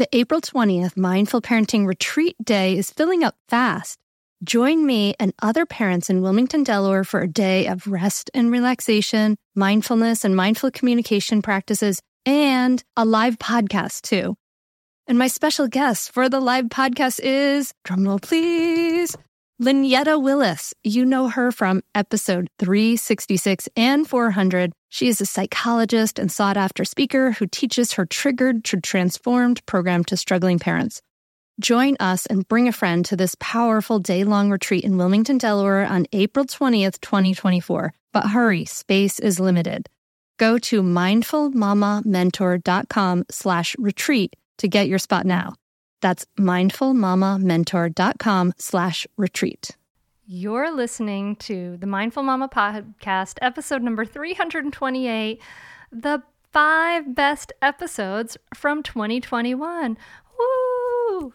The April 20th Mindful Parenting Retreat Day is filling up fast. Join me and other parents in Wilmington, Delaware for a day of rest and relaxation, mindfulness and mindful communication practices, and a live podcast too. And my special guest for the live podcast is, drumroll please, Lynetta Willis. You know her from episode 366 and 400. She is a psychologist and sought after speaker who teaches her Triggered to Transformed program to struggling parents. Join us and bring a friend to this powerful day long retreat in Wilmington, Delaware on April 20th, 2024. But hurry, space is limited. Go to mindfulmamamentor.com slash retreat to get your spot now. That's mindfulmamamentor.com slash retreat. You're listening to the Mindful Mama podcast, episode number 328, the five best episodes from 2021. Woo!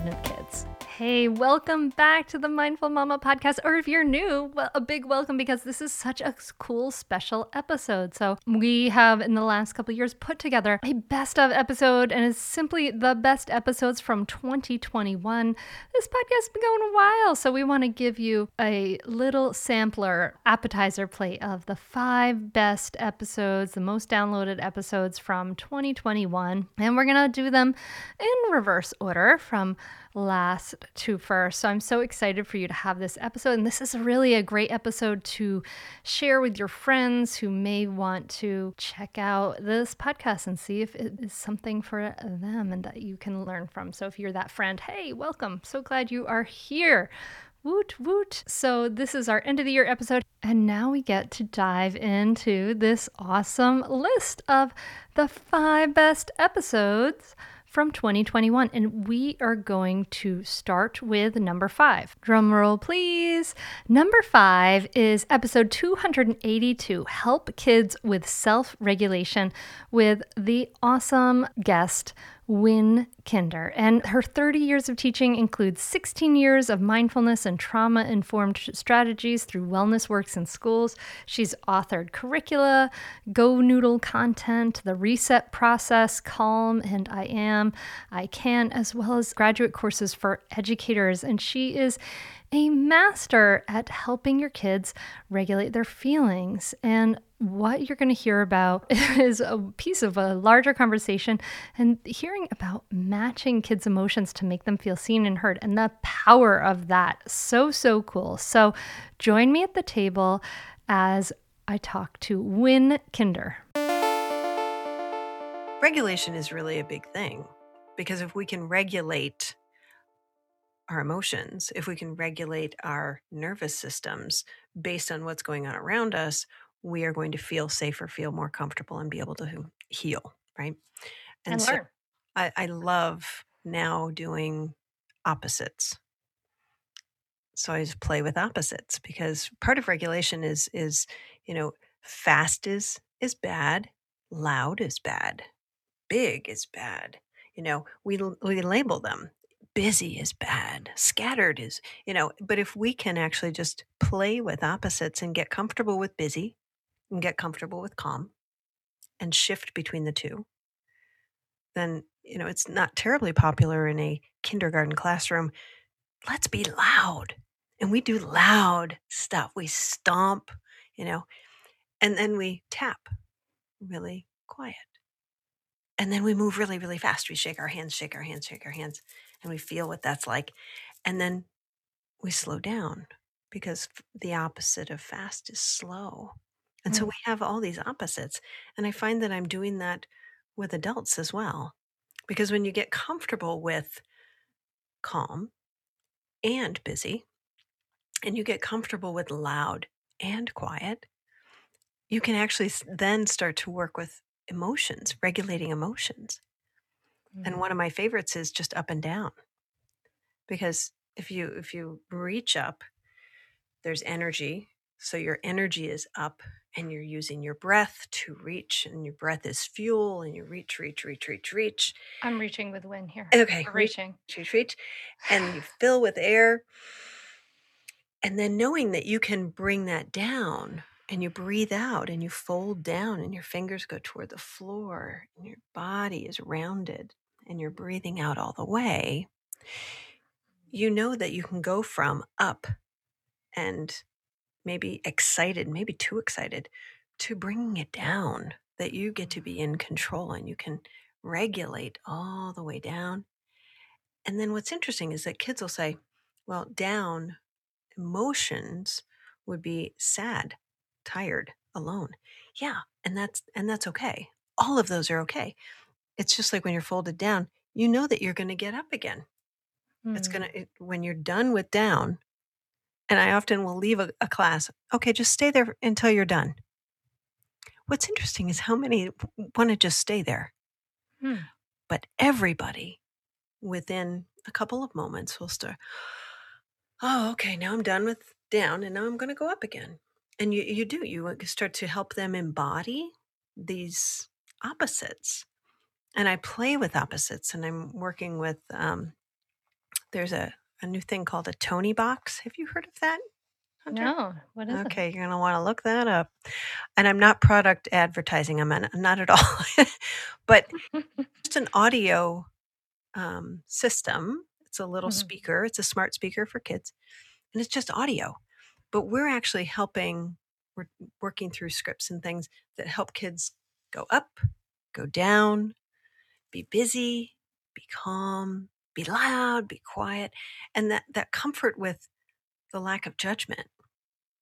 confident kids. Hey, welcome back to the Mindful Mama podcast. Or if you're new, well, a big welcome because this is such a cool special episode. So, we have in the last couple years put together a best of episode, and it's simply the best episodes from 2021. This podcast has been going a while, so we want to give you a little sampler appetizer plate of the five best episodes, the most downloaded episodes from 2021. And we're going to do them in reverse order from last to first. So I'm so excited for you to have this episode. And this is really a great episode to share with your friends who may want to check out this podcast and see if it is something for them and that you can learn from. So if you're that friend, hey, welcome. So glad you are here. Woot woot. So, this is our end of the year episode. And now we get to dive into this awesome list of the five best episodes from 2021. And we are going to start with number five. Drum roll, please. Number five is episode 282 Help Kids with Self Regulation with the awesome guest, Wynne Kinder. And her 30 years of teaching includes 16 years of mindfulness and trauma informed strategies through Wellness Works in schools. She's authored curricula, GoNoodle content, The Reset Process, Calm and I Am, I Can, as well as graduate courses for educators. And she is a master at helping your kids regulate their feelings. And what you're going to hear about is a piece of a larger conversation and hearing about matching kids' emotions to make them feel seen and heard and the power of that. So, so cool. So, join me at the table as I talk to Wynne Kinder. Regulation is really a big thing because if we can regulate our emotions, if we can regulate our nervous systems based on what's going on around us, we are going to feel safer, feel more comfortable, and be able to heal, right? And, and so. I, I love now doing opposites. So I just play with opposites because part of regulation is is you know fast is is bad, loud is bad, big is bad. You know we we label them busy is bad, scattered is, you know, but if we can actually just play with opposites and get comfortable with busy and get comfortable with calm and shift between the two, then, you know, it's not terribly popular in a kindergarten classroom. Let's be loud. And we do loud stuff. We stomp, you know, and then we tap really quiet. And then we move really, really fast. We shake our hands, shake our hands, shake our hands and we feel what that's like. And then we slow down because the opposite of fast is slow. And so mm. we have all these opposites. And I find that I'm doing that with adults as well. Because when you get comfortable with calm and busy, and you get comfortable with loud and quiet, you can actually then start to work with emotions, regulating emotions. And Mhm. one of my favorites is just up and down. Because if you if you reach up, there's energy. So your energy is up and you're using your breath to reach and your breath is fuel and you reach reach reach reach reach. I'm reaching with wind here. Okay, We're reach reaching. reach reach and you fill with air and then knowing that you can bring that down and you breathe out and you fold down and your fingers go toward the floor and your body is rounded and you're breathing out all the way you know that you can go from up and maybe excited maybe too excited to bringing it down that you get to be in control and you can regulate all the way down and then what's interesting is that kids will say well down emotions would be sad, tired, alone. Yeah, and that's and that's okay. All of those are okay. It's just like when you're folded down, you know that you're going to get up again. It's Mm. going to when you're done with down, and I often will leave a, a class, okay, just stay there until you're done. What's interesting is how many want to just stay there. Hmm. But everybody within a couple of moments will start, oh, okay, now I'm done with down and now I'm going to go up again. And you, you do, you start to help them embody these opposites. And I play with opposites and I'm working with, um, there's a, a new thing called a Toniebox. Have you heard of that? Hunter? No, what is Okay, you're going to want to look that up. And I'm not product advertising, I'm not, not at all. but it? just an audio um, system. It's a little Mhm. speaker, it's a smart speaker for kids, and it's just audio. But we're actually helping, we're working through scripts and things that help kids go up, go down, be busy, be calm, be loud, be quiet, and that, that comfort with the lack of judgment.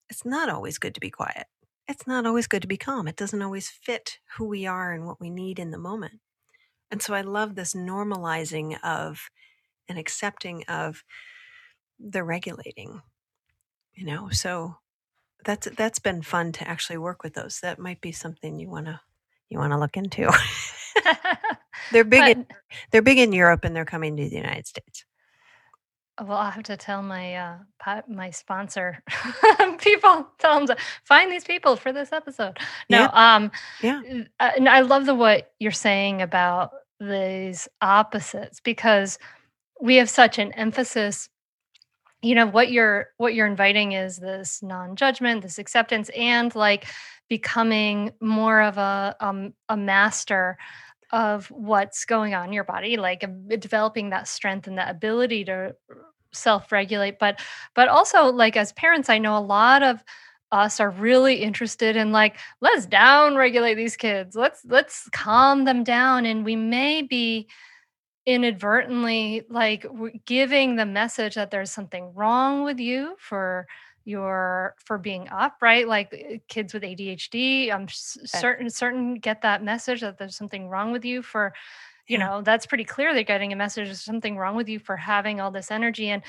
It's not always good to be quiet. It's not always good to be calm. It doesn't always fit who we are and what we need in the moment. And so I love this normalizing of and accepting of the regulating, you know. So that's that's been fun to actually work with those. That might be something you want to you want to look into. they're big in, they're big in Europe and they're coming to the United States. well, I have to tell my uh, my sponsor people tell them to find these people for this episode. No, um, Yeah. uh, and I love the what you're saying about these opposites because we have such an emphasis you know what you're what you're inviting is this non-judgment this acceptance and like becoming more of a um, a master of what's going on in your body like um, developing that strength and that ability to self-regulate but but also like as parents i know a lot of us are really interested in like let's down regulate these kids. Let's let's calm them down and we may be inadvertently like giving the message that there's something wrong with you for your for being up right? Like uh, kids with adhd i'm s- certain certain get that message that there's something wrong with you for you Yeah. know that's pretty clear they're getting a message there's something wrong with you for having all this energy and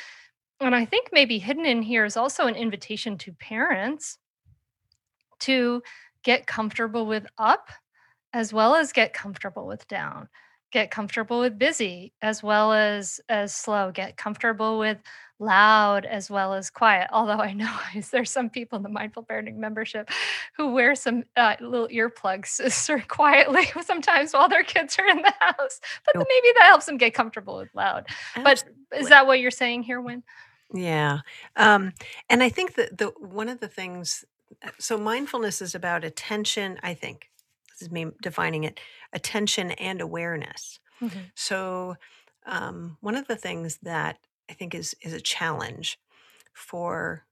and i think maybe hidden in here is also an invitation to parents to get comfortable with up as well as get comfortable with down get comfortable with busy as well as as slow get comfortable with loud as well as quiet although i know there's some people in the mindful parenting membership who wear some uh, little earplugs sort of quietly sometimes while their kids are in the house but maybe that helps them get comfortable with loud but is that what you're saying here Wynne? Yeah. Um, and I think that the one of the things so mindfulness is about attention, I think. This is me defining it, attention and awareness. So um, one of the things that I think is is a challenge for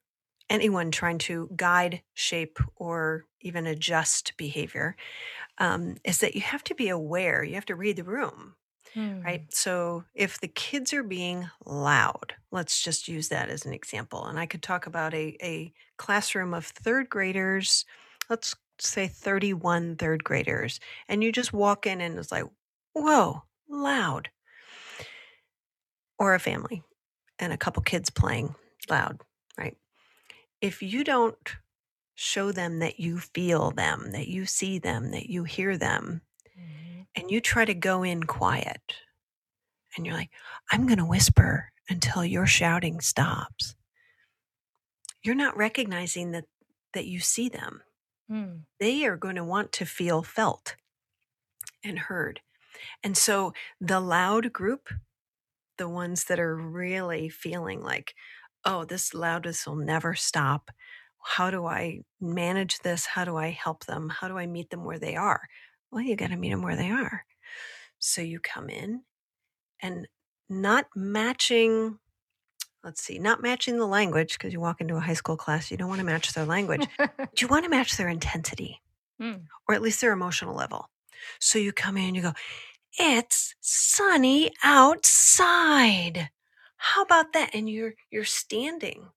anyone trying to guide, shape, or even adjust behavior um, is that you have to be aware. You have to read the room, Hmm. right? So if the kids are being loud, let's just use that as an example. And I could talk about a, a classroom of third graders, let's say 31 third graders, and you just walk in and it's like, whoa, loud. Or a family and a couple kids playing loud, right? If you don't show them that you feel them, that you see them, that you hear them. Mm-hmm. And you try to go in quiet. And you're like, I'm going to whisper until your shouting stops. You're not recognizing that that you see them. Mm. They are going to want to feel felt and heard. And so the loud group, the ones that are really feeling like, oh, this loudness will never stop. How do I manage this? How do I help them? How do I meet them where they are? Well, you got to meet them where they are. So you come in and not matching, let's see, not matching the language because you walk into a high school class, you don't want to match their language, you want to match their intensity Mm. or at least their emotional level. So you come in and you go, it's sunny outside. How about that? And you're you're standing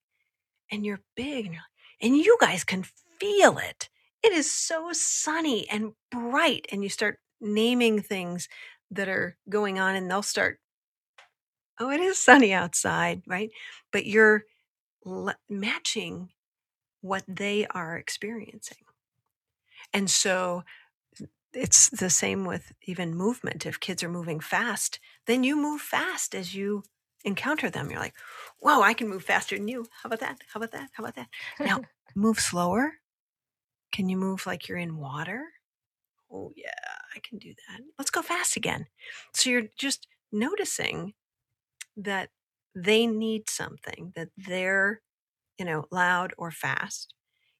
and you're big and you're and you guys can feel it. It is so sunny and bright. And you start naming things that are going on and they'll start, oh, it is sunny outside, right? But you're le- matching what they are experiencing. And so it's the same with even movement. If kids are moving fast, then you move fast as you encounter them. You're like, whoa, I can move faster than you. How about that? How about that? How about that? Now, move slower. Can you move like you're in water? Oh, yeah, I can do that. Let's go fast again. So you're just noticing that they need something, that they're, you know, loud or fast.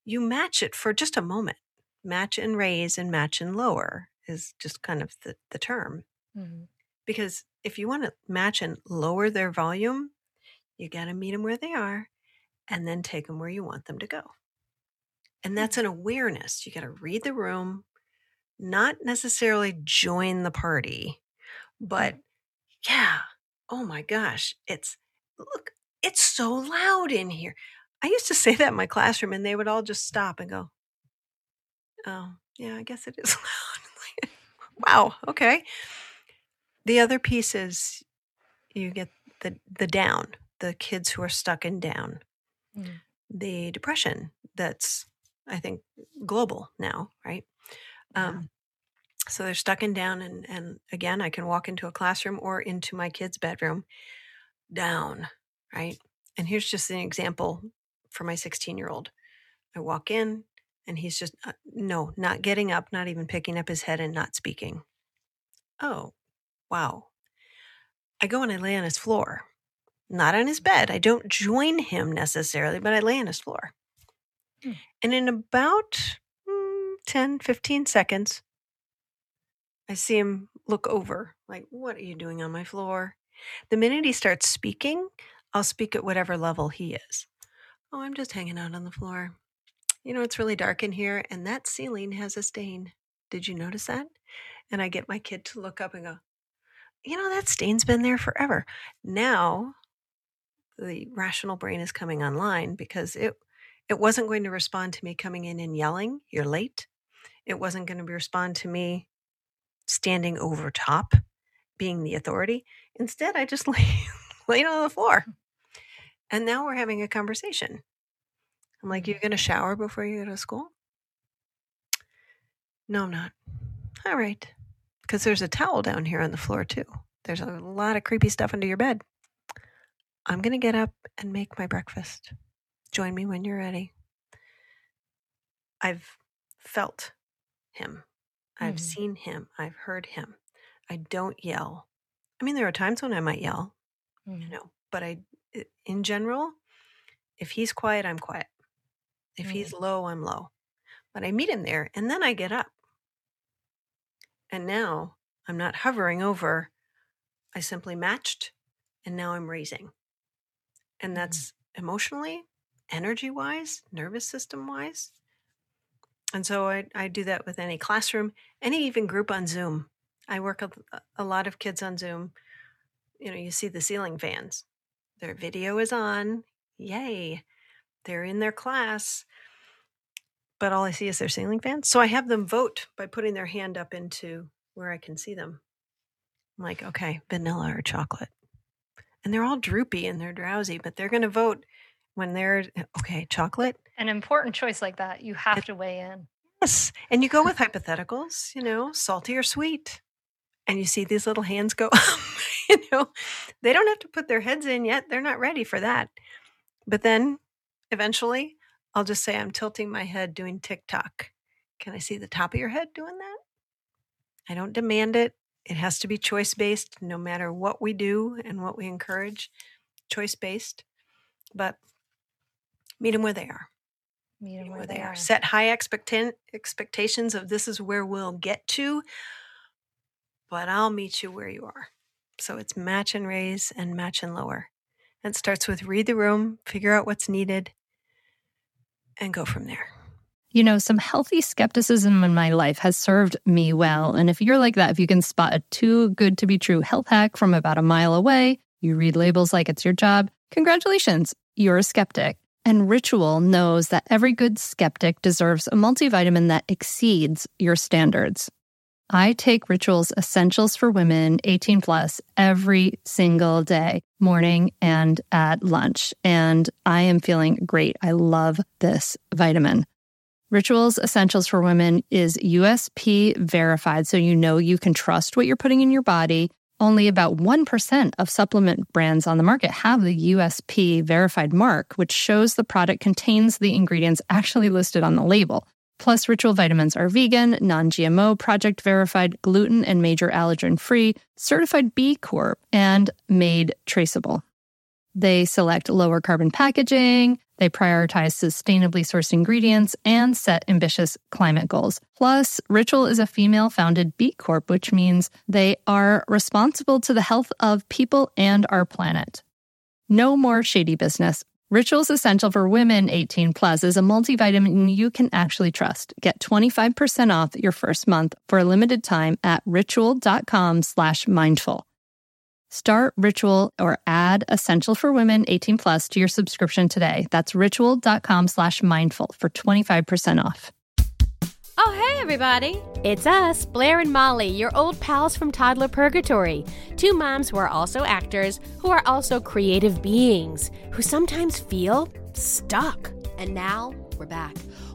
You match it for just a moment. Match and raise and match and lower is just kind of the, the term. Mhm. Because if you want to match and lower their volume, you got to meet them where they are and then take them where you want them to go. And that's an awareness. You got to read the room, not necessarily join the party, but yeah, oh my gosh, it's look, it's so loud in here. I used to say that in my classroom and they would all just stop and go, oh, yeah, I guess it is loud. wow, okay. The other piece is you get the the down, the kids who are stuck in down. Mm. The depression that's I think global now, right? Yeah. Um so they're stuck in down and and again I can walk into a classroom or into my kid's bedroom down, right? And here's just an example for my 16 year old. I walk in and he's just, uh, no, not getting up, not even picking up his head and not speaking. Oh, wow. I go and I lay on his floor, not on his bed. I don't join him necessarily, but I lay on his floor. Hmm. And in about mm, 10, 15 seconds, I see him look over, like, what are you doing on my floor? The minute he starts speaking, I'll speak at whatever level he is. Oh, I'm just hanging out on the floor. You know, it's really dark in here, and that ceiling has a stain. Did you notice that? And I get my kid to look up and go, You know, that stain's been there forever. Now, the rational brain is coming online because it it wasn't going to respond to me coming in and yelling, "You're late." It wasn't going to respond to me standing over top, being the authority. Instead, I just lay laid on the floor. Hmm. And now we're having a conversation. I'm like, You're mm-hmm. going to shower before you go to school?" No, I'm not. All right. Because there's a towel down here on the floor, too. There's a lot of creepy stuff under your bed. I'm going to get up and make my breakfast. Join me when you're ready. I've felt him. I've Mhm. seen him. I've heard him. I don't yell. I mean, there are times when I might yell, you Mm. know, but I, in general, if he's quiet, I'm quiet. If Mm. he's low, I'm low. But I meet him there and then I get up. And now I'm not hovering over. I simply matched and now I'm raising. And that's emotionally, energy wise, nervous system wise. And so I, I do that with any classroom, any even group on Zoom. I work with a- lot of kids on Zoom. You know, you see the ceiling fans, their video is on. Yay. They're in their class, but all I see is their ceiling fans. So I have them vote by putting their hand up into where I can see them. I'm like, okay, vanilla or chocolate. And they're all droopy and they're drowsy, but they're going to vote when they're eh, okay, chocolate. An important choice like that, you have to weigh in. Yes. And you go with hypotheticals, you know, salty or sweet. And you see these little hands go, you know, they don't have to put their heads in yet. They're not ready for that. But then eventually I'll just say, I'm tilting my head doing TikTok. Can I see the top of your head doing that? I don't demand it. It has to be choice based no matter what we do and what we encourage, choice based. But meet them where they are. Meet them where, where they, they are. are. Set high expecta- expectations of this is where we'll get to, but I'll meet you where you are. So it's match and raise and match and lower. It starts with read the room, figure out what's needed, and go from there. You know, some healthy skepticism in my life has served me well. And if you're like that, if you can spot a too good to be true health hack from about a mile away, you read labels like it's your job, congratulations, you're a skeptic. And Ritual knows that every good skeptic deserves a multivitamin that exceeds your standards. I take Ritual's Essentials for Women 18 plus every single day, morning and at lunch. And I am feeling great. I love this vitamin. Rituals Essentials for Women is USP verified, so you know you can trust what you're putting in your body. Only about 1% of supplement brands on the market have the USP verified mark, which shows the product contains the ingredients actually listed on the label. Plus, Ritual vitamins are vegan, non GMO, project verified, gluten and major allergen free, certified B Corp, and made traceable. They select lower carbon packaging, they prioritize sustainably sourced ingredients, and set ambitious climate goals. Plus, Ritual is a female founded B Corp, which means they are responsible to the health of people and our planet. No more shady business. Rituals Essential for Women 18 Plus is a multivitamin you can actually trust. Get 25% off your first month for a limited time at ritual.com slash mindful. Start Ritual or add Essential for Women 18 Plus to your subscription today. That's ritual.com slash mindful for 25% off. Oh, hey, everybody. It's us, Blair and Molly, your old pals from Toddler Purgatory. Two moms who are also actors, who are also creative beings, who sometimes feel stuck. And now we're back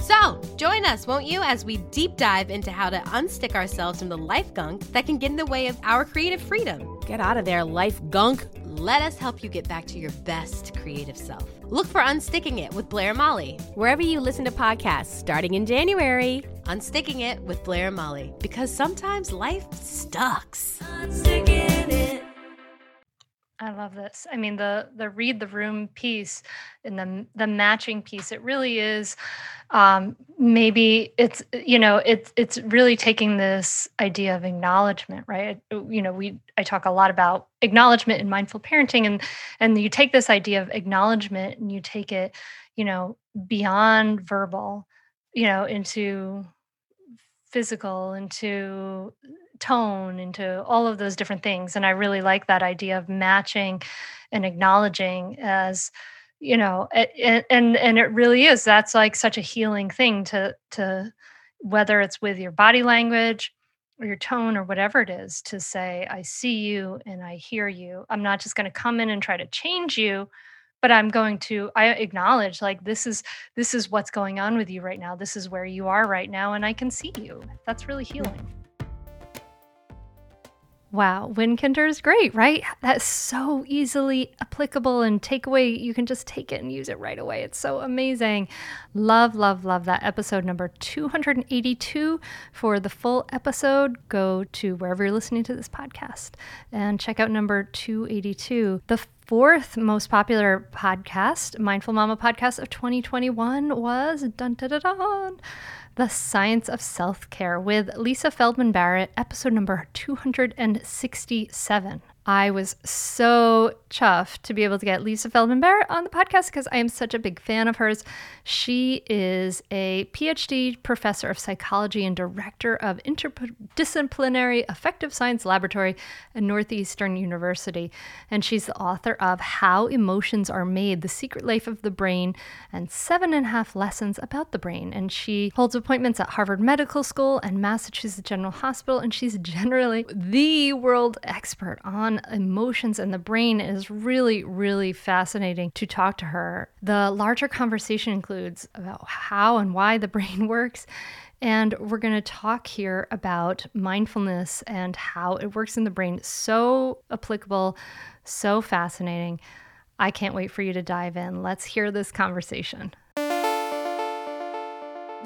So, join us, won't you, as we deep dive into how to unstick ourselves from the life gunk that can get in the way of our creative freedom. Get out of there, life gunk. Let us help you get back to your best creative self. Look for Unsticking It with Blair Molly, wherever you listen to podcasts, starting in January. Unsticking It with Blair and Molly, because sometimes life sucks. I love this. I mean, the the read the room piece and the the matching piece. It really is. Um, maybe it's you know it's it's really taking this idea of acknowledgement, right? You know, we I talk a lot about acknowledgement in mindful parenting, and and you take this idea of acknowledgement and you take it, you know, beyond verbal, you know, into physical into tone into all of those different things and i really like that idea of matching and acknowledging as you know and and, and it really is that's like such a healing thing to to whether it's with your body language or your tone or whatever it is to say i see you and i hear you. I'm not just going to come in and try to change you but i'm going to i acknowledge like this is this is what's going on with you right now. This is where you are right now and i can see you. That's really healing Wow, Wynne Kinder is great, right? That's so easily applicable and takeaway. You can just take it and use it right away. It's so amazing. Love, love, love that episode number 282. For the full episode, go to wherever you're listening to this podcast and check out number 282. The fourth most popular podcast, Mindful Mama podcast of 2021 was dun dun dun dun the Science of Self Care with Lisa Feldman Barrett, episode number 267. I was so chuffed to be able to get Lisa Feldman Barrett on the podcast because I am such a big fan of hers. She is a PhD professor of psychology and director of Interdisciplinary Affective Science Laboratory at Northeastern University. And she's the author of How Emotions Are Made The Secret Life of the Brain and Seven and a Half Lessons About the Brain. And she holds appointments at Harvard Medical School and Massachusetts General Hospital. And she's generally the world expert on emotions and the brain. is really, really fascinating to talk to her. The larger conversation includes about how and why the brain works. And we're going to talk here about mindfulness and how it works in the brain. So applicable, so fascinating. I can't wait for you to dive in. Let's hear this conversation.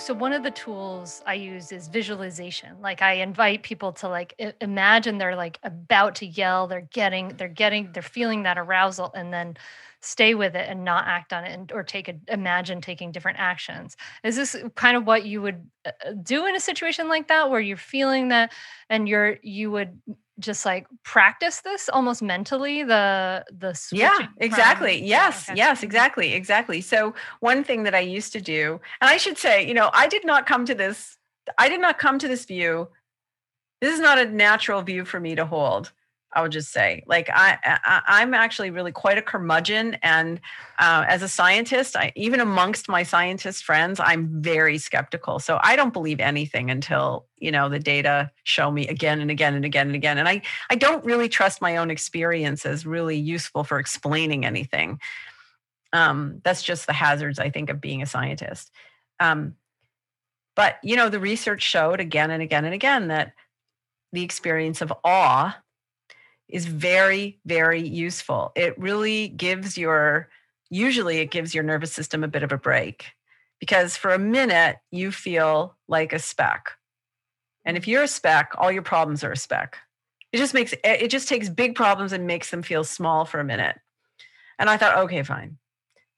So one of the tools I use is visualization. Like I invite people to like imagine they're like about to yell, they're getting they're getting they're feeling that arousal and then stay with it and not act on it and, or take a imagine taking different actions. Is this kind of what you would uh, uh, do in a situation like that where you're feeling that and you're you would just like practice this almost mentally the the yeah exactly from, yes okay. yes exactly exactly so one thing that i used to do and i should say you know i did not come to this i did not come to this view this is not a natural view for me to hold I would just say, like I, I am actually really quite a curmudgeon, and uh, as a scientist, I, even amongst my scientist friends, I'm very skeptical. So I don't believe anything until you know the data show me again and again and again and again. And I I don't really trust my own experience as really useful for explaining anything. Um, that's just the hazards I think of being a scientist. Um, but you know, the research showed again and again and again that the experience of awe is very, very useful. It really gives your, usually, it gives your nervous system a bit of a break because for a minute you feel like a speck. And if you're a speck, all your problems are a speck. It just makes it just takes big problems and makes them feel small for a minute. And I thought, okay, fine.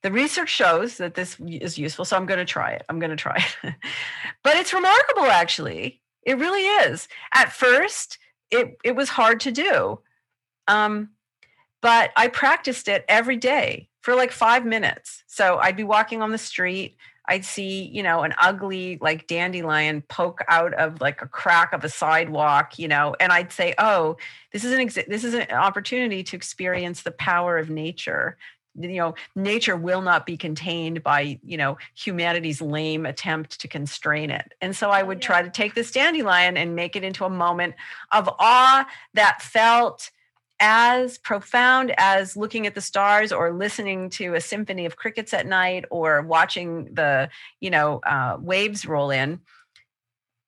The research shows that this is useful, so I'm going to try it. I'm going to try it. but it's remarkable, actually. It really is. At first, it it was hard to do um, but I practiced it every day for like five minutes. So I'd be walking on the street. I'd see, you know, an ugly like dandelion poke out of like a crack of a sidewalk, you know, and I'd say, "Oh, this is an ex- this is an opportunity to experience the power of nature." You know, nature will not be contained by, you know, humanity's lame attempt to constrain it. And so I oh, would try to take this dandelion and make it into a moment of awe that felt as profound as looking at the stars or listening to a symphony of crickets at night or watching the you know uh, waves roll in.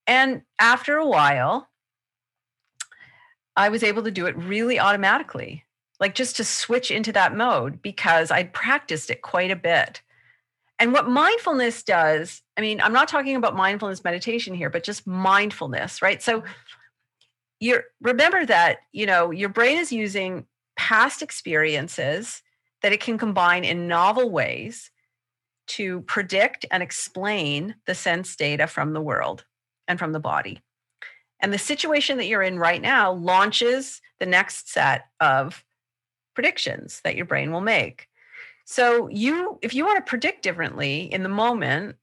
And after a while i was able to do it really automatically like just to switch into that mode because i'd practiced it quite a bit. And what mindfulness does i mean i'm not talking about mindfulness meditation here but just mindfulness right? So you remember that you know your brain is using past experiences that it can combine in novel ways to predict and explain the sense data from the world and from the body. And the situation that you're in right now launches the next set of predictions that your brain will make. So you if you want to predict differently in the moment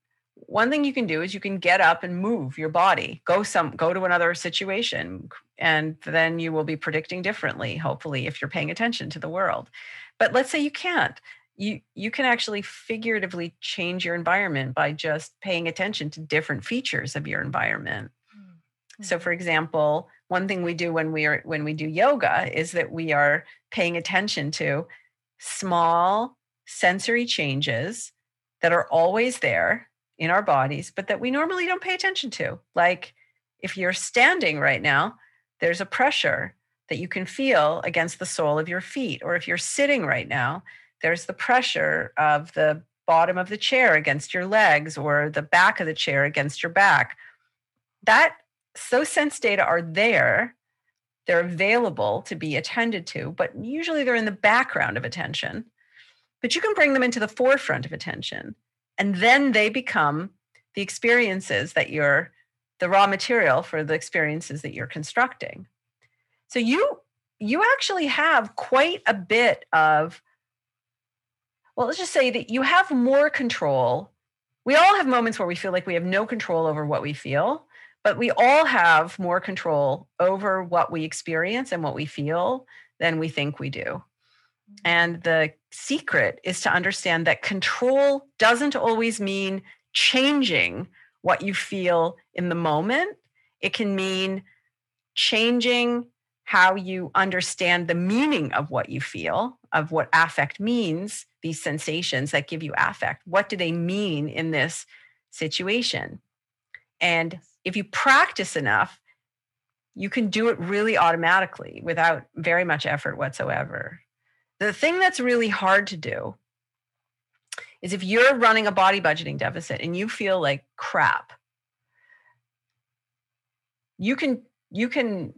one thing you can do is you can get up and move your body. Go some go to another situation and then you will be predicting differently hopefully if you're paying attention to the world. But let's say you can't. You you can actually figuratively change your environment by just paying attention to different features of your environment. Mm-hmm. so for example one thing we do when we are when we do yoga is that we are paying attention to small sensory changes that are always there in our bodies, but that we normally don't pay attention to. Like if you're standing right now, there's a pressure that you can feel against the sole of your feet. Or if you're sitting right now, there's the pressure of the bottom of the chair against your legs or the back of the chair against your back. That those sense data are there. They're available to be attended to, but usually they're in the background of attention. But you can bring them into the forefront of attention and then they become the experiences that you're the raw material for the experiences that you're constructing. So you you actually have quite a bit of well let's just say that you have more control. We all have moments where we feel like we have no control over what we feel but we all have more control over what we experience and what we feel than we think we do. Mm-hmm. and the secret is to understand that control doesn't always mean changing what you feel in the moment it can mean changing how you understand the meaning of what you feel, of what affect means, these sensations that give you affect. What do they mean in this situation? And if you practice enough, you can do it really automatically without very much effort whatsoever. The thing that's really hard to do is if you're running a body budgeting deficit and you feel like crap, you can you can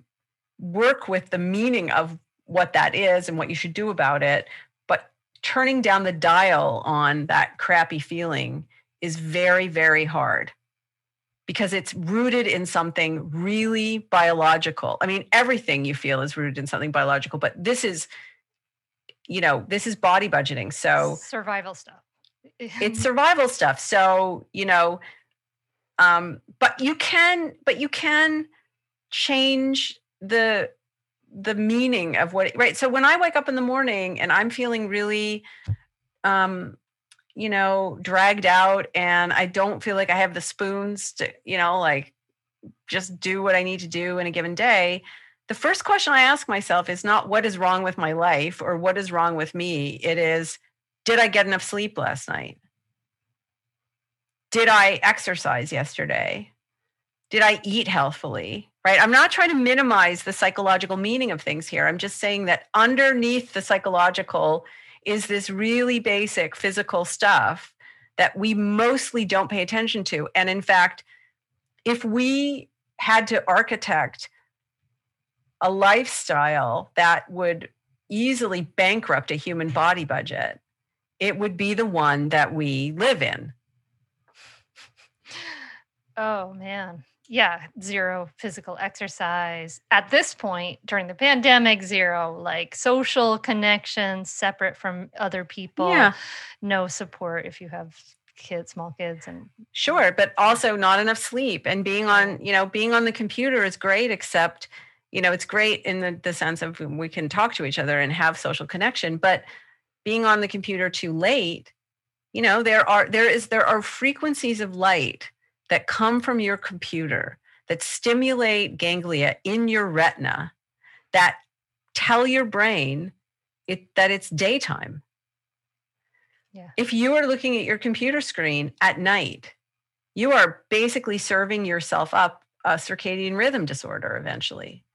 work with the meaning of what that is and what you should do about it. But turning down the dial on that crappy feeling is very, very hard because it's rooted in something really biological. I mean, everything you feel is rooted in something biological, but this is, you know, this is body budgeting. So survival stuff. it's survival stuff. So, you know, um, but you can, but you can change the the meaning of what right so when i wake up in the morning and i'm feeling really um you know dragged out and i don't feel like i have the spoons to you know like just do what i need to do in a given day the first question i ask myself is not what is wrong with my life or what is wrong with me it is did i get enough sleep last night did i exercise yesterday did i eat healthfully right? I'm not trying to minimize the psychological meaning of things here. I'm just saying that underneath the psychological is this really basic physical stuff that we mostly don't pay attention to. And in fact, if we had to architect a lifestyle that would easily bankrupt a human body budget, it would be the one that we live in. Oh, man yeah, zero physical exercise. At this point during the pandemic, zero like social connections separate from other people. Yeah. No support if you have kids, small kids and Sure, but also not enough sleep and being on, you know, being on the computer is great except you know, it's great in the, the sense of we can talk to each other and have social connection, but being on the computer too late, you know, there are there is there are frequencies of light that come from your computer that stimulate ganglia in your retina that tell your brain it, that it's daytime. Yeah. If you are looking at your computer screen at night, you are basically serving yourself up a circadian rhythm disorder eventually.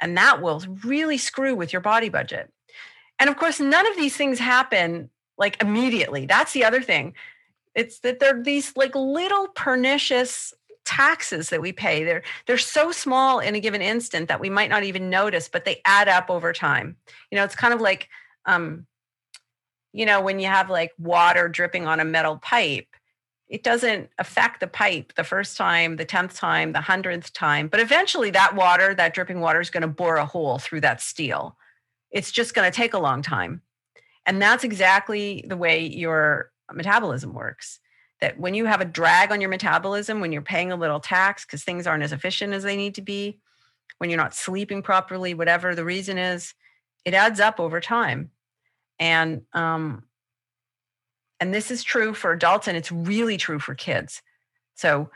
And that will really screw with your body budget. And of course, none of these things happen like immediately. That's the other thing. It's that they're these like little pernicious taxes that we pay. They're they're so small in a given instant that we might not even notice, but they add up over time. You know, it's kind of like um, you know, when you have like water dripping on a metal pipe, it doesn't affect the pipe the first time, the 10th time, the 100th time, but eventually that water, that dripping water is going to bore a hole through that steel. It's just going to take a long time. And that's exactly the way your metabolism works. That when you have a drag on your metabolism, when you're paying a little tax because things aren't as efficient as they need to be, when you're not sleeping properly, whatever the reason is, it adds up over time. And um, and this is true for adults, and it's really true for kids. So,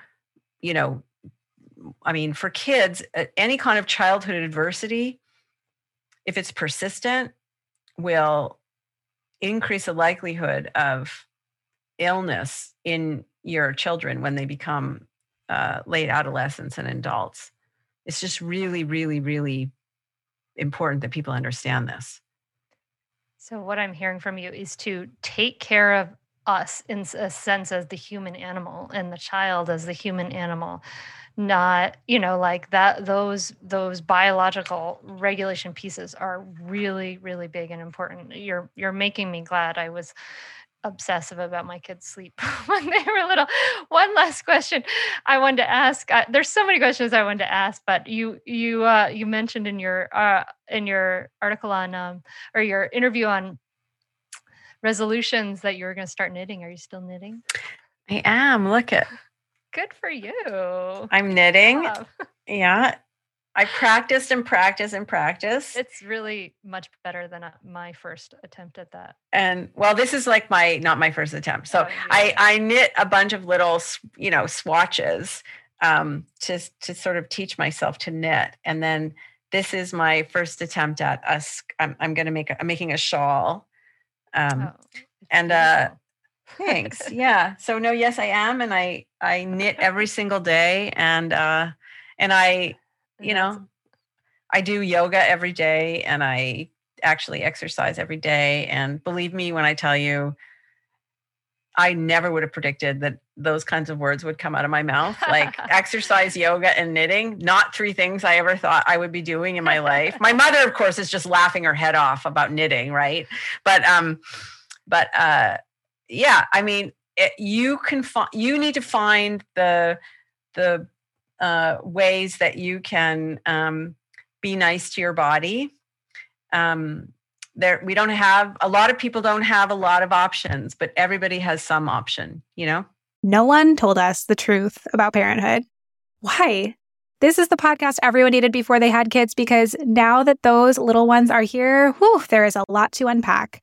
you know, I mean, for kids, any kind of childhood adversity, if it's persistent, will increase the likelihood of illness in your children when they become uh, late adolescents and adults. It's just really, really, really important that people understand this. So, what I'm hearing from you is to take care of us in a sense as the human animal and the child as the human animal not you know like that those those biological regulation pieces are really really big and important. You're you're making me glad i was obsessive about my kids' sleep when they were little. One last question I wanted to ask. Uh, there's so many questions I wanted to ask, but you you uh, you mentioned in your uh, in your article on um, or your interview on resolutions that you were going to start knitting. Are you still knitting? I am. Look at. Good for you. I'm knitting. Yeah. I practiced and practiced and practiced. It's really much better than uh, my first attempt at that. And well, this is like my not my first attempt. So oh, yeah. I I knit a bunch of little you know swatches um, to to sort of teach myself to knit, and then this is my first attempt at us. I'm, I'm going to make a, I'm making a shawl, um, oh, and uh, thanks. yeah. So no, yes, I am, and I I knit every single day, and uh, and I you know, I do yoga every day and I actually exercise every day. And believe me when I tell you, I never would have predicted that those kinds of words would come out of my mouth. Like exercise, yoga, and knitting, not three things I ever thought I would be doing in my life. My mother, of course, is just laughing her head off about knitting, right? But um, but uh yeah, I mean, it, you can find you need to find the the uh, ways that you can um, be nice to your body. Um, there, we don't have a lot of people don't have a lot of options, but everybody has some option. You know. No one told us the truth about parenthood. Why? This is the podcast everyone needed before they had kids because now that those little ones are here, whew, there is a lot to unpack.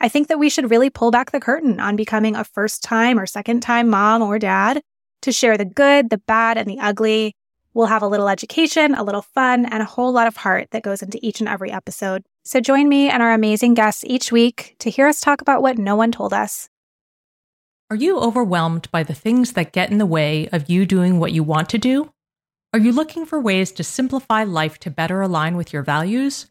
I think that we should really pull back the curtain on becoming a first time or second time mom or dad to share the good, the bad, and the ugly. We'll have a little education, a little fun, and a whole lot of heart that goes into each and every episode. So join me and our amazing guests each week to hear us talk about what no one told us. Are you overwhelmed by the things that get in the way of you doing what you want to do? Are you looking for ways to simplify life to better align with your values?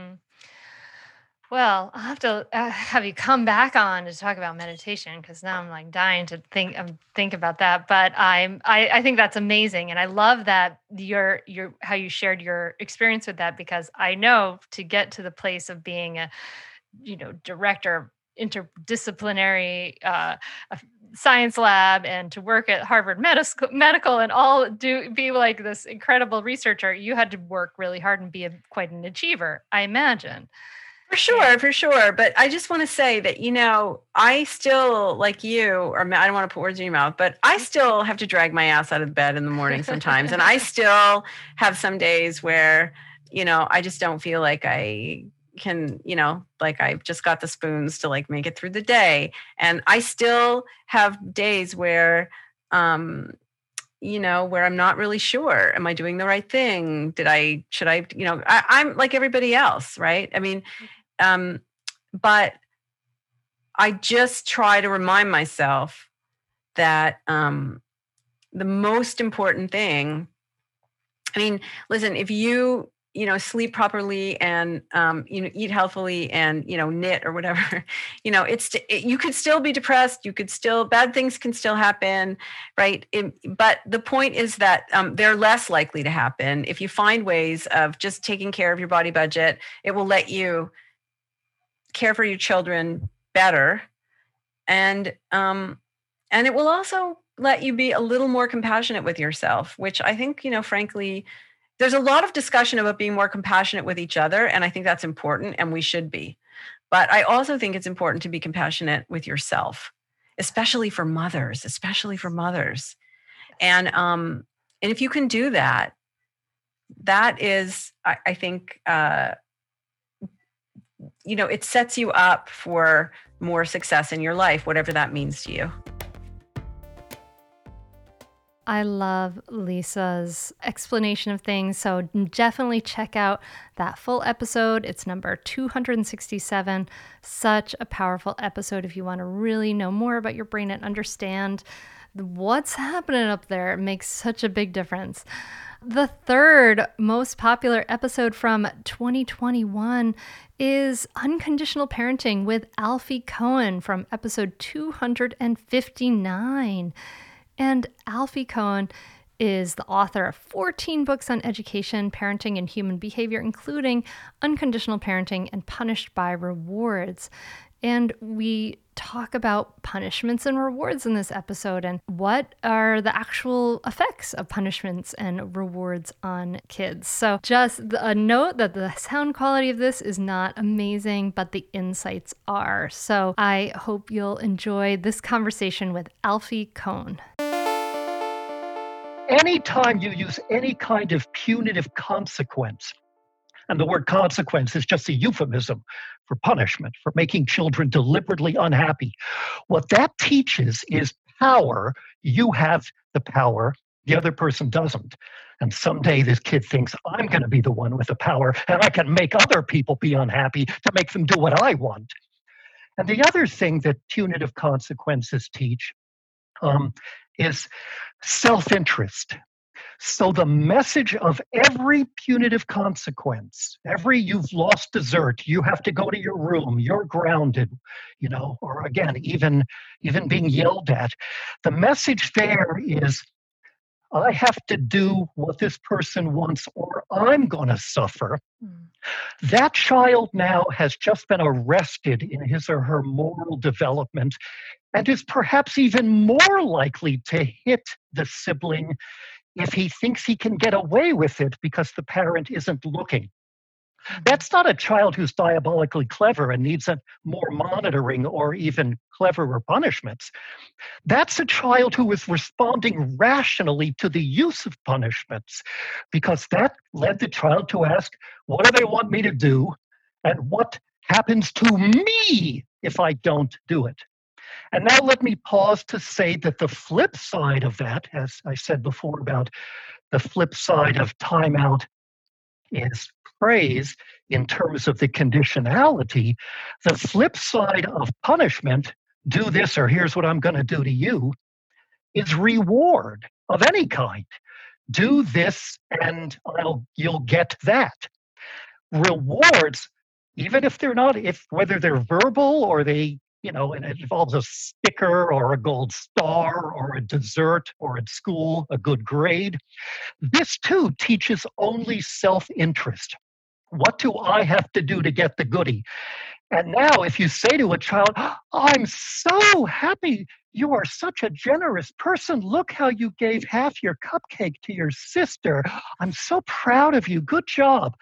well, I'll have to uh, have you come back on to talk about meditation because now I'm like dying to think um, think about that. But I'm I, I think that's amazing, and I love that your your how you shared your experience with that because I know to get to the place of being a you know director interdisciplinary uh, science lab and to work at Harvard Medical Medical and all do be like this incredible researcher, you had to work really hard and be a, quite an achiever, I imagine. For sure, for sure. But I just want to say that, you know, I still, like you, or I don't want to put words in your mouth, but I mm-hmm. still have to drag my ass out of bed in the morning sometimes. and I still have some days where, you know, I just don't feel like I can, you know, like I've just got the spoons to like make it through the day. And I still have days where, um, you know where i'm not really sure am i doing the right thing did i should i you know I, i'm like everybody else right i mean mm. Um, but I just try to remind myself that um, the most important thing. I mean, listen, if you you know sleep properly and um, you know eat healthily and you know knit or whatever you know it's it, you could still be depressed you could still bad things can still happen right it, but the point is that um, they're less likely to happen if you find ways of just taking care of your body budget it will let you care for your children better. And um and it will also let you be a little more compassionate with yourself which i think you know frankly there's a lot of discussion about being more compassionate with each other and i think that's important and we should be. But i also think it's important to be compassionate with yourself especially for mothers especially for mothers. And um and if you can do that that is i, I think uh you know it sets you up for more success in your life whatever that means to you I love Lisa's explanation of things. So definitely check out that full episode. It's number 267. Such a powerful episode if you want to really know more about your brain and understand what's happening up there. It makes such a big difference. The third most popular episode from 2021 is Unconditional Parenting with Alfie Kohn from episode 259. And Alfie Kohn is the author of 14 books on education, parenting, and human behavior, including Unconditional Parenting and Punished by Rewards. And we talk about punishments and rewards in this episode and what are the actual effects of punishments and rewards on kids. So, just a note that the sound quality of this is not amazing, but the insights are. So, I hope you'll enjoy this conversation with Alfie Kohn. Anytime you use any kind of punitive consequence, and the word consequence is just a euphemism for punishment, for making children deliberately unhappy. What that teaches is power. You have the power, the other person doesn't. And someday this kid thinks, I'm going to be the one with the power, and I can make other people be unhappy to make them do what I want. And the other thing that punitive consequences teach um, is self interest. So the message of every punitive consequence, every you've lost dessert, you have to go to your room, you're grounded, you know, or again, even even being yelled at. The message there is I have to do what this person wants or I'm going to suffer. Mm. That child now has just been arrested in his or her moral development and is perhaps even more likely to hit the sibling if he thinks he can get away with it because the parent isn't looking. That's not a child who's diabolically clever and needs a more monitoring or even cleverer punishments. That's a child who is responding rationally to the use of punishments because that led the child to ask, What do they want me to do? And what happens to me if I don't do it? And now let me pause to say that the flip side of that, as I said before about the flip side of timeout is praise in terms of the conditionality. The flip side of punishment, do this or here's what I'm going to do to you, is reward of any kind. Do this and I'll, you'll get that. Rewards, even if they're not, if whether they're verbal or they you know, and it involves a sticker or a gold star or a dessert or at school, a good grade. This too teaches only self interest. What do I have to do to get the goody? And now, if you say to a child, I'm so happy you are such a generous person. Look how you gave half your cupcake to your sister. I'm so proud of you. Good job.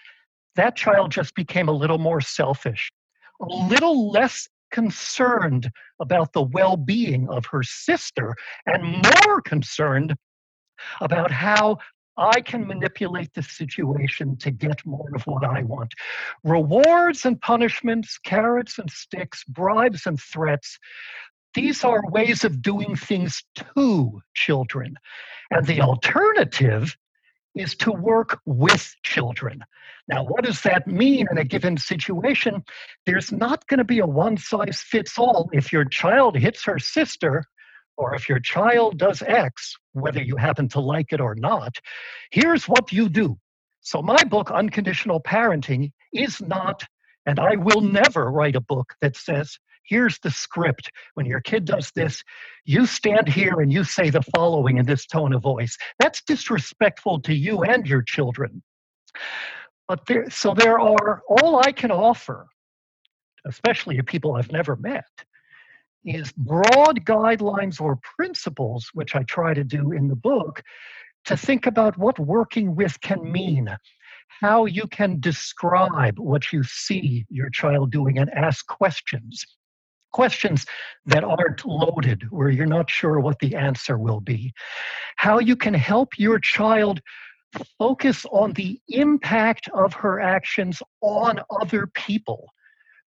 That child just became a little more selfish, a little less concerned about the well being of her sister and more concerned about how I can manipulate the situation to get more of what I want. Rewards and punishments, carrots and sticks, bribes and threats, these are ways of doing things to children. And the alternative is to work with children. Now, what does that mean in a given situation? There's not going to be a one size fits all. If your child hits her sister, or if your child does X, whether you happen to like it or not, here's what you do. So, my book, Unconditional Parenting, is not, and I will never write a book that says, here's the script. When your kid does this, you stand here and you say the following in this tone of voice. That's disrespectful to you and your children. But there, so there are, all I can offer especially to people I've never met, is broad guidelines or principles, which I try to do in the book, to think about what working with can mean, how you can describe what you see your child doing and ask questions. Questions that aren't loaded, where you're not sure what the answer will be. How you can help your child focus on the impact of her actions on other people,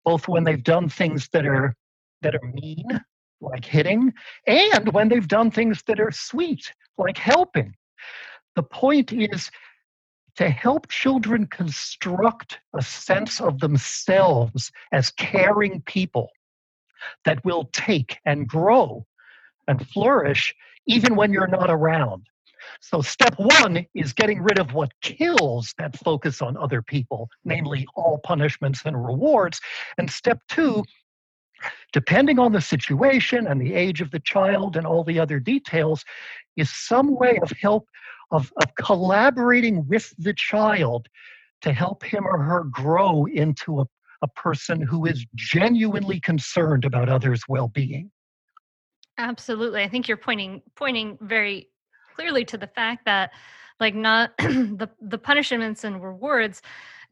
both when they've done things that are that are mean, like hitting, and when they've done things that are sweet, like helping. The point is to help children construct a sense of themselves as caring people that will take and grow and flourish even when you're not around. So, step one is getting rid of what kills that focus on other people, namely all punishments and rewards. And step two, depending on the situation and the age of the child and all the other details, is some way of help of, of collaborating with the child to help him or her grow into a, a person who is genuinely concerned about others' well-being. Absolutely. I think you're pointing pointing very clearly to the fact that like not the the punishments and rewards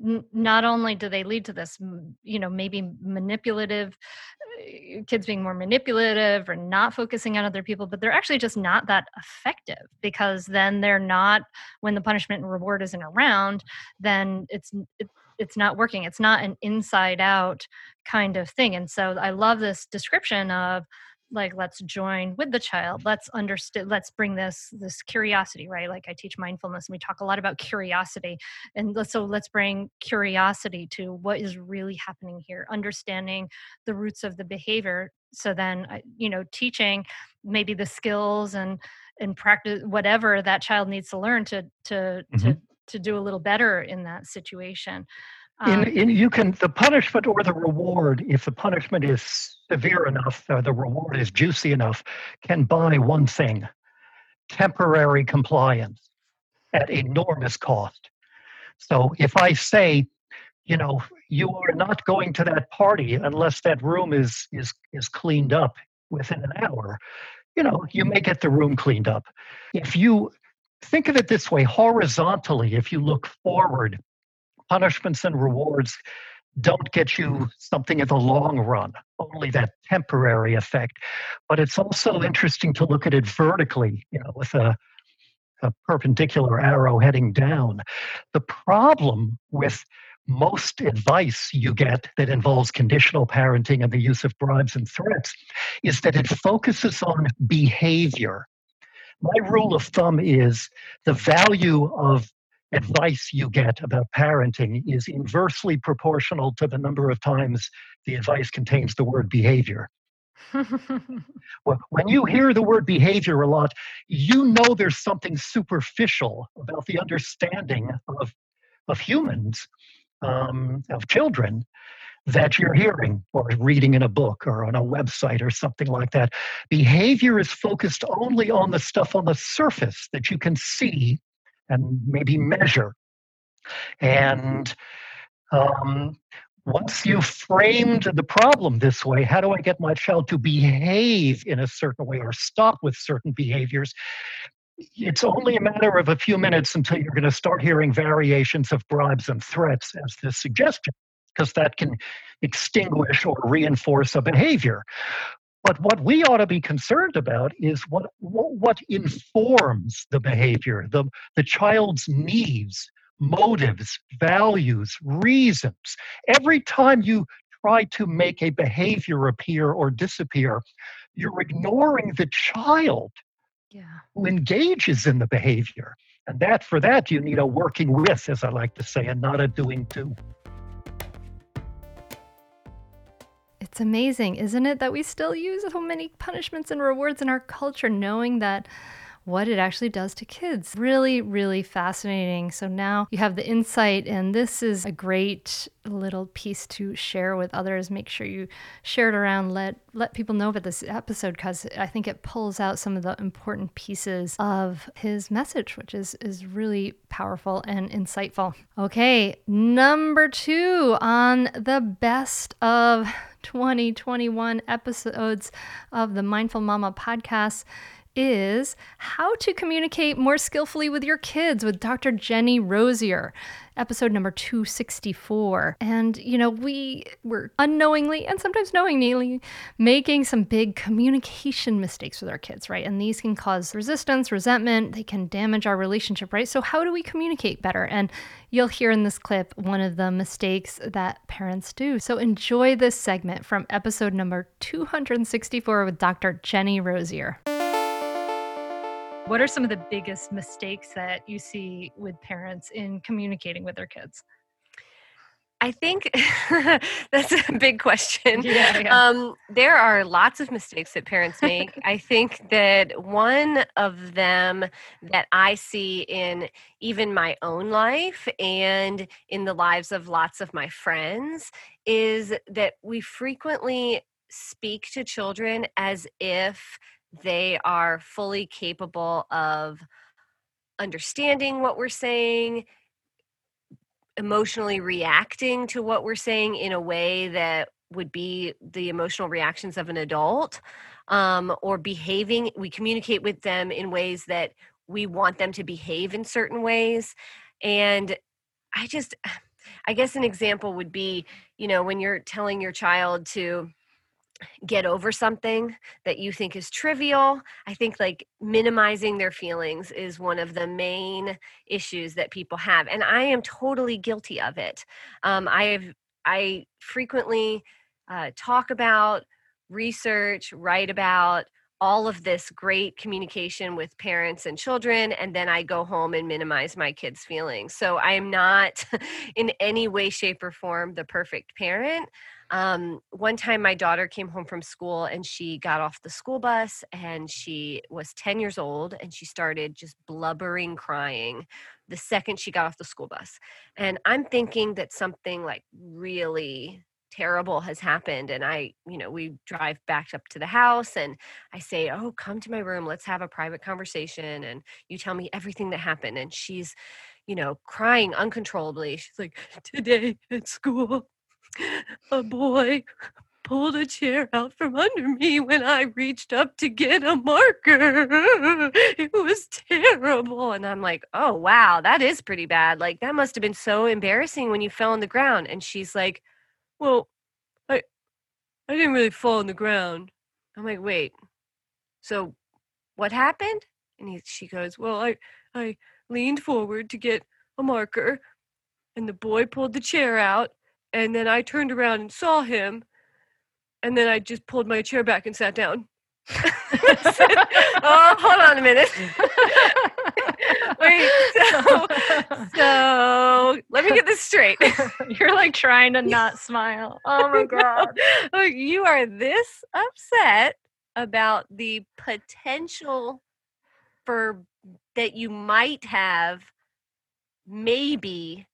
n- not only do they lead to this you know maybe manipulative uh, kids being more manipulative or not focusing on other people but they're actually just not that effective because then they're not when the punishment and reward isn't around then it's it, it's not working it's not an inside out kind of thing and so i love this description of like let's join with the child let's understand let's bring this this curiosity right like i teach mindfulness and we talk a lot about curiosity and so let's bring curiosity to what is really happening here understanding the roots of the behavior so then you know teaching maybe the skills and and practice whatever that child needs to learn to to mm-hmm. to to do a little better in that situation in, um, in, you can the punishment or the reward, if the punishment is severe enough, or the reward is juicy enough, can buy one thing: temporary compliance at enormous cost. So if I say, you know, you are not going to that party unless that room is is is cleaned up within an hour, you know, you may get the room cleaned up. If you think of it this way, horizontally, if you look forward punishments and rewards don't get you something in the long run, only that temporary effect. But it's also interesting to look at it vertically, you know, with a, a perpendicular arrow heading down. The problem with most advice you get that involves conditional parenting and the use of bribes and threats is that it focuses on behavior. My rule of thumb is the value of advice you get about parenting is inversely proportional to the number of times the advice contains the word behavior. well, when you hear the word behavior a lot, you know there's something superficial about the understanding of, of humans, um, of children, that you're hearing or reading in a book or on a website or something like that. Behavior is focused only on the stuff on the surface that you can see and maybe measure. And um, once you've framed the problem this way, how do I get my child to behave in a certain way or stop with certain behaviors? It's only a matter of a few minutes until you're going to start hearing variations of bribes and threats as the suggestion, because that can extinguish or reinforce a behavior. But what we ought to be concerned about is what, what, what informs the behavior, the, the child's needs, motives, values, reasons. Every time you try to make a behavior appear or disappear, you're ignoring the child yeah. who engages in the behavior. And that for that you need a working with, as I like to say, and not a doing to. Amazing, isn't it, that we still use so many punishments and rewards in our culture, knowing that what it actually does to kids. Really, really fascinating. So now you have the insight, and this is a great little piece to share with others. Make sure you share it around. Let let people know about this episode because I think it pulls out some of the important pieces of his message, which is is really powerful and insightful. Okay, number two on the best of 2021 episodes of the Mindful Mama podcast is how to communicate more skillfully with your kids with Dr. Jenny Rosier, episode number 264. And, you know, we were unknowingly and sometimes knowingly making some big communication mistakes with our kids, right? And these can cause resistance, resentment, they can damage our relationship, right? So, how do we communicate better? And you'll hear in this clip one of the mistakes that parents do. So, enjoy this segment from episode number 264 with Dr. Jenny Rosier. What are some of the biggest mistakes that you see with parents in communicating with their kids? I think that's a big question. Yeah, yeah. Um, there are lots of mistakes that parents make. I think that one of them that I see in even my own life and in the lives of lots of my friends is that we frequently speak to children as if they are fully capable of understanding what we're saying, emotionally reacting to what we're saying in a way that would be the emotional reactions of an adult, um, or behaving. We communicate with them in ways that we want them to behave in certain ways. And I just, I guess an example would be, you know, when you're telling your child to, get over something that you think is trivial. I think like minimizing their feelings is one of the main issues that people have, and I am totally guilty of it. Um, I have I frequently uh, talk about, research, write about all of this great communication with parents and children and then i go home and minimize my kids feelings so i am not in any way shape or form the perfect parent um, one time, my daughter came home from school and she got off the school bus and she was 10 years old and she started just blubbering, crying the second she got off the school bus. And I'm thinking that something like really terrible has happened and i you know we drive back up to the house and i say oh come to my room. Let's have a private conversation and you tell me everything that happened. And she's you know crying uncontrollably. She's like today at school a boy pulled a chair out from under me when I reached up to get a marker. It was terrible. And I'm like, oh, wow, that is pretty bad. Like, that must have been so embarrassing when you fell on the ground. And she's like, well, I, I didn't really fall on the ground. I'm like, wait, so what happened? And he, she goes, well, I, I leaned forward to get a marker and the boy pulled the chair out and then I turned around and saw him, and then I just pulled my chair back and sat down. oh, hold on a minute. Wait, so, so let me get this straight. You're like trying to not smile. Oh my god. no, you are this upset about the potential for that you might have maybe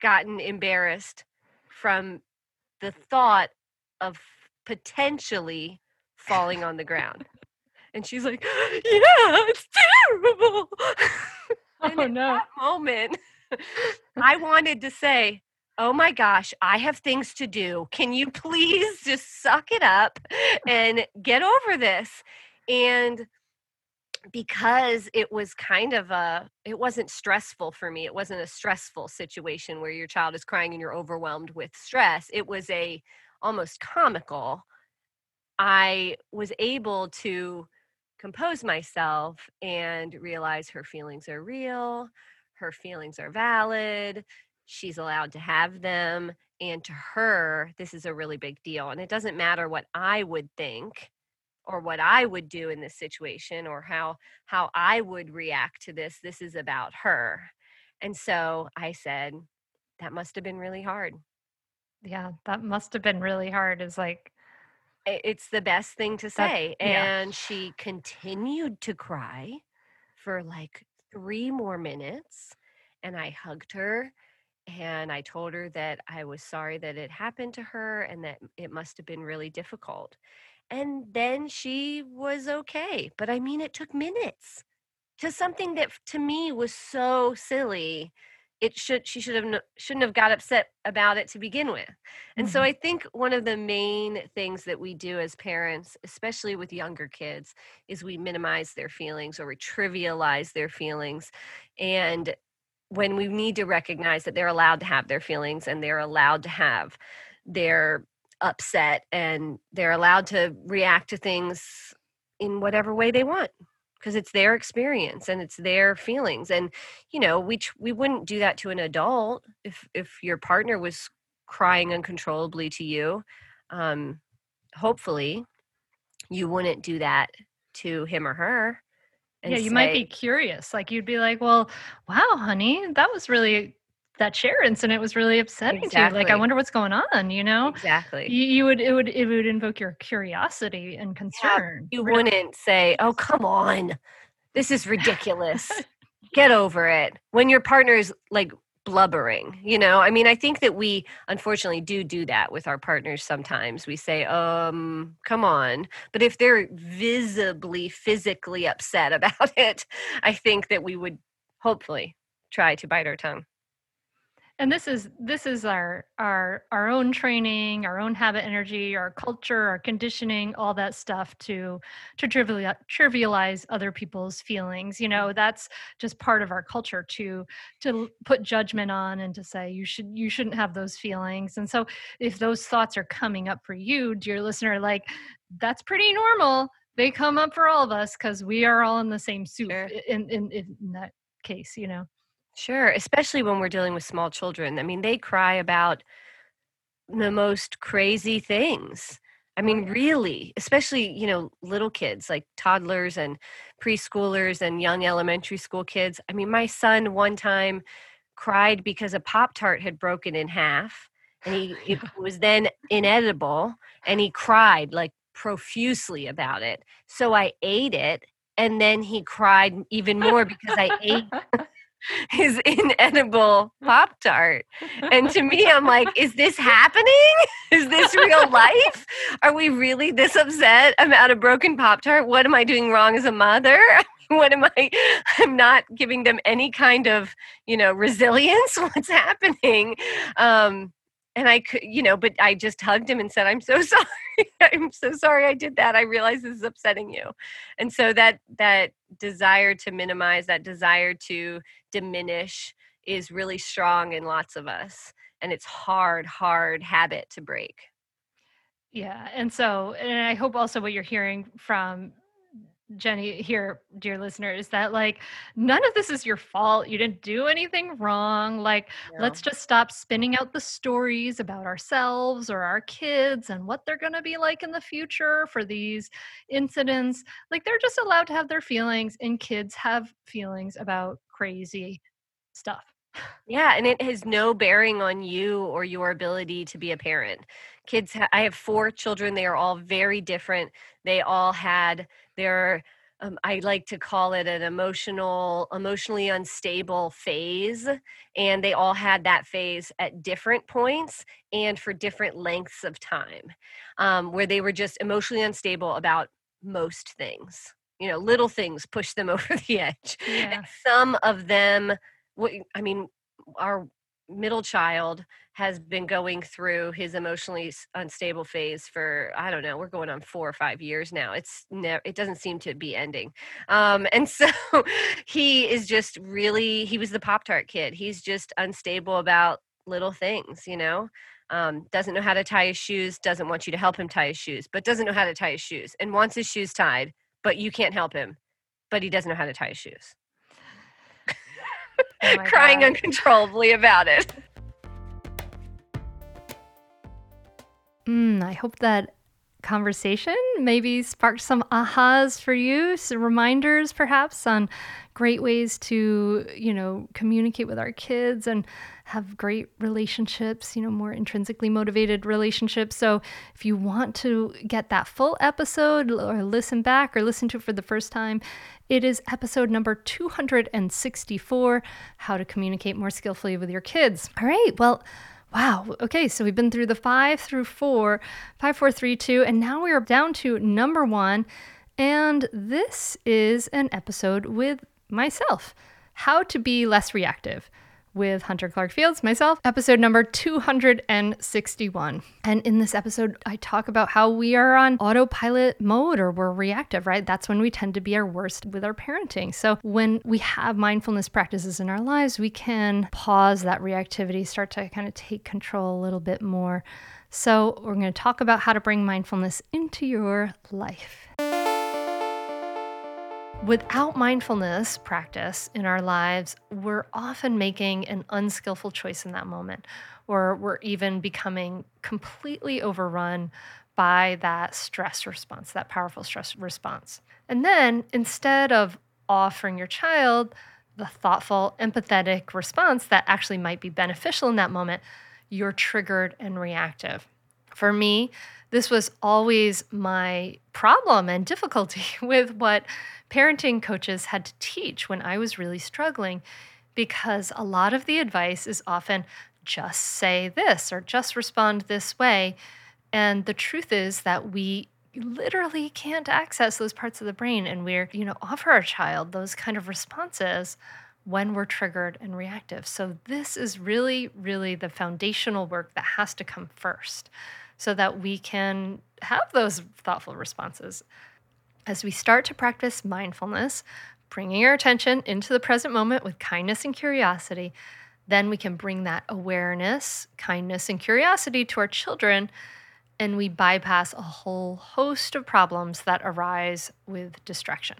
gotten embarrassed from the thought of potentially falling on the ground. And she's like, "Yeah, it's terrible." oh no! moment, I wanted to say, "Oh my gosh, I have things to do. Can you please just suck it up and get over this?" And because it was kind of a it wasn't stressful for me it wasn't a stressful situation where your child is crying and you're overwhelmed with stress it was a almost comical i was able to compose myself and realize her feelings are real her feelings are valid she's allowed to have them and to her this is a really big deal and it doesn't matter what i would think or what I would do in this situation or how how I would react to this this is about her. And so I said that must have been really hard. Yeah, that must have been really hard is like it's the best thing to say that, yeah. and she continued to cry for like three more minutes and I hugged her and I told her that I was sorry that it happened to her and that it must have been really difficult. And then she was okay. But I mean, it took minutes to something that to me was so silly it should she should have shouldn't have got upset about it to begin with and mm-hmm. so i think one of the main things that we do as parents especially with younger kids is we minimize their feelings or we trivialize their feelings and when we need to recognize that they're allowed to have their feelings and they're allowed to have their upset and they're allowed to react to things in whatever way they want because it's their experience and it's their feelings and you know we we wouldn't do that to an adult if if your partner was crying uncontrollably to you um hopefully you wouldn't do that to him or her yeah you say, might be curious like you'd be like well wow honey that was really that share incident was really upsetting exactly. to you. Like, I wonder what's going on, you know? Exactly. You, you, would, it would, it would invoke your curiosity and concern. Yeah, you wouldn't say, oh, come on. This is ridiculous. Get over it. When your partner is like blubbering, you know? I mean, I think that we unfortunately do do that with our partners sometimes. We say, um, come on. But if they're visibly, physically upset about it, I think that we would hopefully try to bite our tongue and this is this is our our our own training our own habit energy our culture our conditioning all that stuff to to trivialize, trivialize other people's feelings you know that's just part of our culture to to put judgment on and to say you should you shouldn't have those feelings. And so if those thoughts are coming up for you dear listener like that's pretty normal. They come up for all of us because we are all in the same soup sure. in, in in that case you know Sure, especially when we're dealing with small children. I mean, they cry about the most crazy things. I mean, really, especially, you know, little kids like toddlers and preschoolers and young elementary school kids. I mean, my son one time cried because a Pop Tart had broken in half and he it was then inedible and he cried like profusely about it. So I ate it and then he cried even more because I ate his inedible Pop Tart. And to me, I'm like, is this happening? Is this real life? Are we really this upset about a broken Pop Tart? What am I doing wrong as a mother? What am I? I'm not giving them any kind of, you know, resilience. What's happening? Um, and I could, you know, but I just hugged him and said, I'm so sorry. I'm so sorry I did that. I realize this is upsetting you. And so that that desire to minimize, that desire to diminish is really strong in lots of us. And it's hard, hard habit to break. Yeah. And so, and I hope also what you're hearing from Jenny here, dear listener, is that like none of this is your fault. You didn't do anything wrong. Like, yeah. let's just stop spinning out the stories about ourselves or our kids and what they're going to be like in the future for these incidents. Like, they're just allowed to have their feelings, and kids have feelings about crazy stuff. Yeah, and it has no bearing on you or your ability to be a parent. Kids, ha- I have four children. They are all very different. They all had their um, I like to call it an emotional, emotionally unstable phase. And they all had that phase at different points and for different lengths of time, um, where they were just emotionally unstable about most things. You know, little things push them over the edge. Yeah. And some of them, I mean, our middle child has been going through his emotionally unstable phase for i don't know we're going on four or five years now it's never it doesn't seem to be ending. Um, and so he is just really he was the pop tart kid he's just unstable about little things you know? Um, doesn't know how to tie his shoes doesn't want you to help him tie his shoes but doesn't know how to tie his shoes and wants his shoes tied but you can't help him but he doesn't know how to tie his shoes oh crying God. uncontrollably about it Mm, I hope that conversation maybe sparked some ahas for you, some reminders perhaps on great ways to, you know, communicate with our kids and have great relationships, you know, more intrinsically motivated relationships. So if you want to get that full episode or listen back or listen to it for the first time, it is episode number 264 How to Communicate More Skillfully with Your Kids. All right. Well, Wow. Okay. So we've been through the five through four, five, four, three, two, and now we are down to number one. And this is an episode with myself How to Be Less Reactive with Hunter Clarke-Fields, myself, episode number 261. And in this episode, I talk about how we are on autopilot mode or we're reactive, right? That's when we tend to be our worst with our parenting. So when we have mindfulness practices in our lives, we can pause that reactivity, start to kind of take control a little bit more. So we're going to talk about how to bring mindfulness into your life. Without mindfulness practice in our lives, we're often making an unskillful choice in that moment, or we're even becoming completely overrun by that stress response, that powerful stress response. And then instead of offering your child the thoughtful, empathetic response that actually might be beneficial in that moment, you're triggered and reactive. For me, this was always my problem and difficulty with what parenting coaches had to teach when I was really struggling because a lot of the advice is often just say this or just respond this way. And the truth is that we literally can't access those parts of the brain and we're, you know, offer our child those kind of responses when we're triggered and reactive. So this is really really the foundational work that has to come first so that we can have those thoughtful responses. As we start to practice mindfulness, bringing our attention into the present moment with kindness and curiosity, then we can bring that awareness, kindness, and curiosity to our children, and we bypass a whole host of problems that arise with distraction.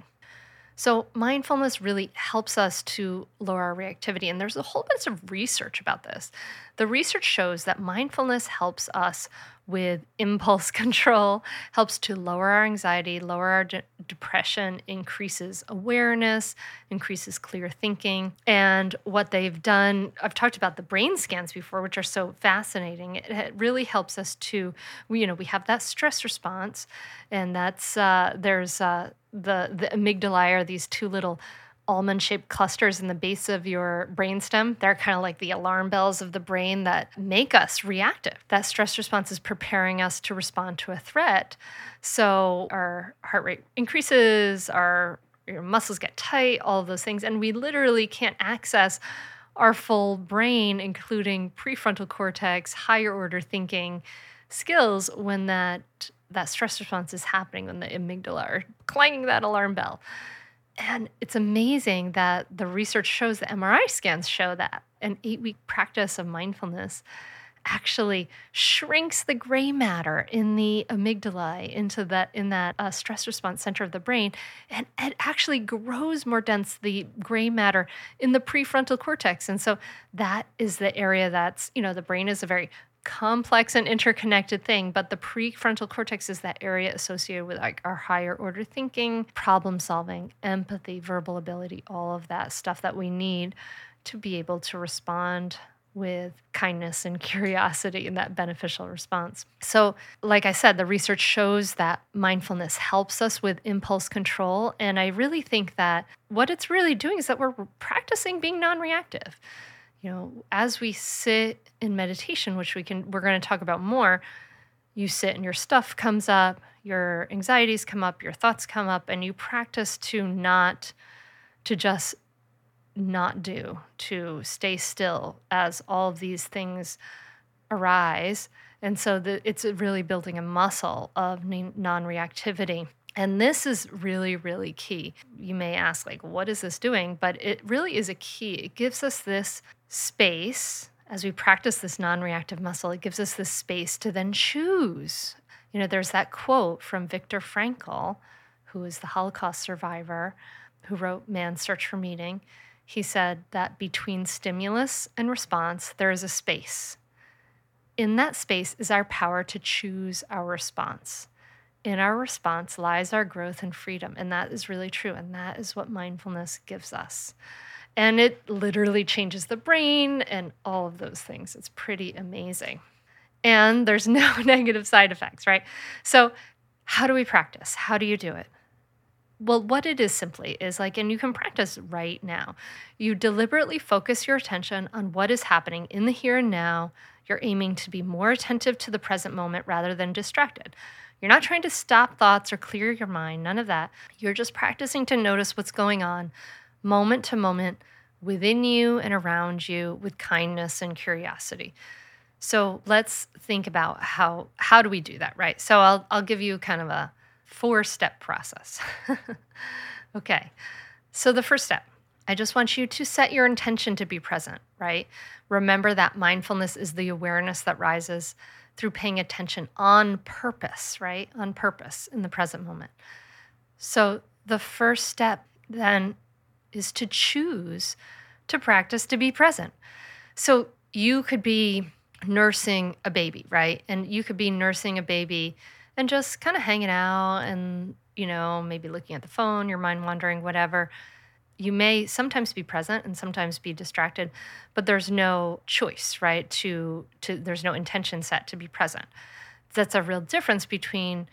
So, mindfulness really helps us to lower our reactivity. And there's a whole bunch of research about this. The research shows that mindfulness helps us with impulse control, helps to lower our anxiety, lower our de- depression, increases awareness, increases clear thinking. And what they've done, I've talked about the brain scans before, which are so fascinating. It, it really helps us to, you know, we have that stress response, and that's uh, there's uh, the the amygdala are these two little almond shaped clusters in the base of your brainstem. They're kind of like the alarm bells of the brain that make us reactive. That stress response is preparing us to respond to a threat. So our heart rate increases, our your muscles get tight, all those things. And we literally can't access our full brain, including prefrontal cortex, higher order thinking skills when that that stress response is happening when the amygdala are clanging that alarm bell. And it's amazing that the research shows that MRI scans show that an eight week practice of mindfulness actually shrinks the gray matter in the amygdala into that in that uh, stress response center of the brain. And it actually grows more dense the gray matter in the prefrontal cortex. And so that is the area that's you know the brain is a very complex and interconnected thing, but the prefrontal cortex is that area associated with like our higher order thinking, problem solving, empathy, verbal ability, all of that stuff that we need to be able to respond with kindness and curiosity and that beneficial response. So, like I said, the research shows that mindfulness helps us with impulse control. And I really think that what it's really doing is that we're practicing being non reactive you know, as we sit in meditation, which we can, we're going to talk about more, you sit and your stuff comes up, your anxieties come up, your thoughts come up, and you practice to not, to just not do, to stay still as all of these things arise. And so the, it's really building a muscle of non reactivity. And this is really, really key. You may ask, like, what is this doing? But it really is a key. It gives us this space as we practice this non reactive muscle, it gives us this space to then choose. You know, there's that quote from Viktor Frankl, who is the Holocaust survivor who wrote Man's Search for Meaning. He said that between stimulus and response, there is a space. In that space is our power to choose our response. in our response lies our growth and freedom. And that is really true. And that is what mindfulness gives us. And it literally changes the brain and all of those things. It's pretty amazing. And there's no negative side effects, right? So, how do we practice? How do you do it? Well, what it is simply is like, and you can practice right now. You deliberately focus your attention on what is happening in the here and now. You're aiming to be more attentive to the present moment rather than distracted. You're not trying to stop thoughts or clear your mind, none of that. You're just practicing to notice what's going on moment to moment within you and around you with kindness and curiosity. So let's think about how how do we do that, right? So I'll I'll give you kind of a four-step process. okay. So the first step, I just want you to set your intention to be present, right? Remember that mindfulness is the awareness that rises through paying attention on purpose, right? On purpose in the present moment. So the first step then is to choose to practice to be present. So you could be nursing a baby, right? And you could be nursing a baby and just kind of hanging out and, you know, maybe looking at the phone, your mind wandering, whatever you may sometimes be present and sometimes be distracted but there's no choice right to to there's no intention set to be present that's a real difference between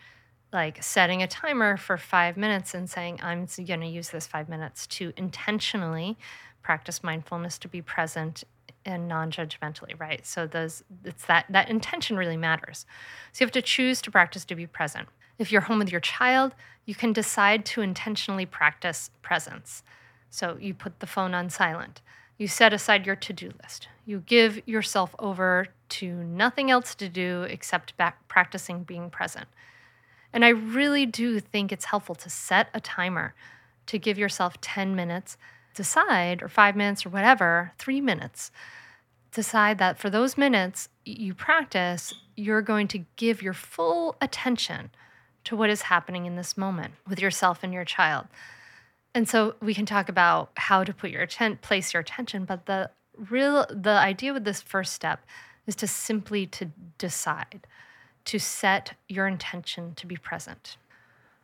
like setting a timer for five minutes and saying i'm going to use this five minutes to intentionally practice mindfulness to be present and non-judgmentally right so those it's that that intention really matters so you have to choose to practice to be present if you're home with your child you can decide to intentionally practice presence so you put the phone on silent. You set aside your to do list. You give yourself over to nothing else to do except practicing being present. And I really do think it's helpful to set a timer to give yourself 10 minutes, decide, or five minutes, or whatever, three minutes. Decide that for those minutes you practice, you're going to give your full attention to what is happening in this moment with yourself and your child. And so we can talk about how to put your atten- place your attention, but the real the idea with this first step is to simply to decide, to set your intention to be present.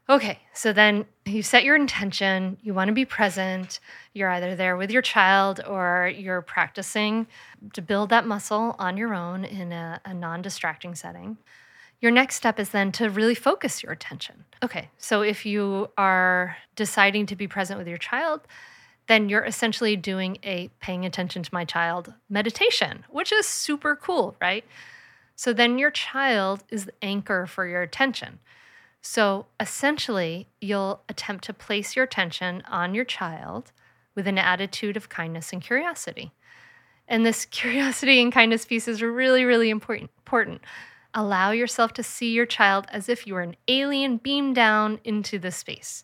Okay, so then you set your intention, you want to be present, you're either there with your child or you're practicing to build that muscle on your own in a, a non distracting setting. Your next step is then to really focus your attention. Okay, so if you are deciding to be present with your child, then you're essentially doing a paying attention to my child meditation, which is super cool, right? So then your child is the anchor for your attention. So essentially, you'll attempt to place your attention on your child with an attitude of kindness and curiosity. And this curiosity and kindness piece is really, really important. important Allow yourself to see your child as if you were an alien beamed down into the space.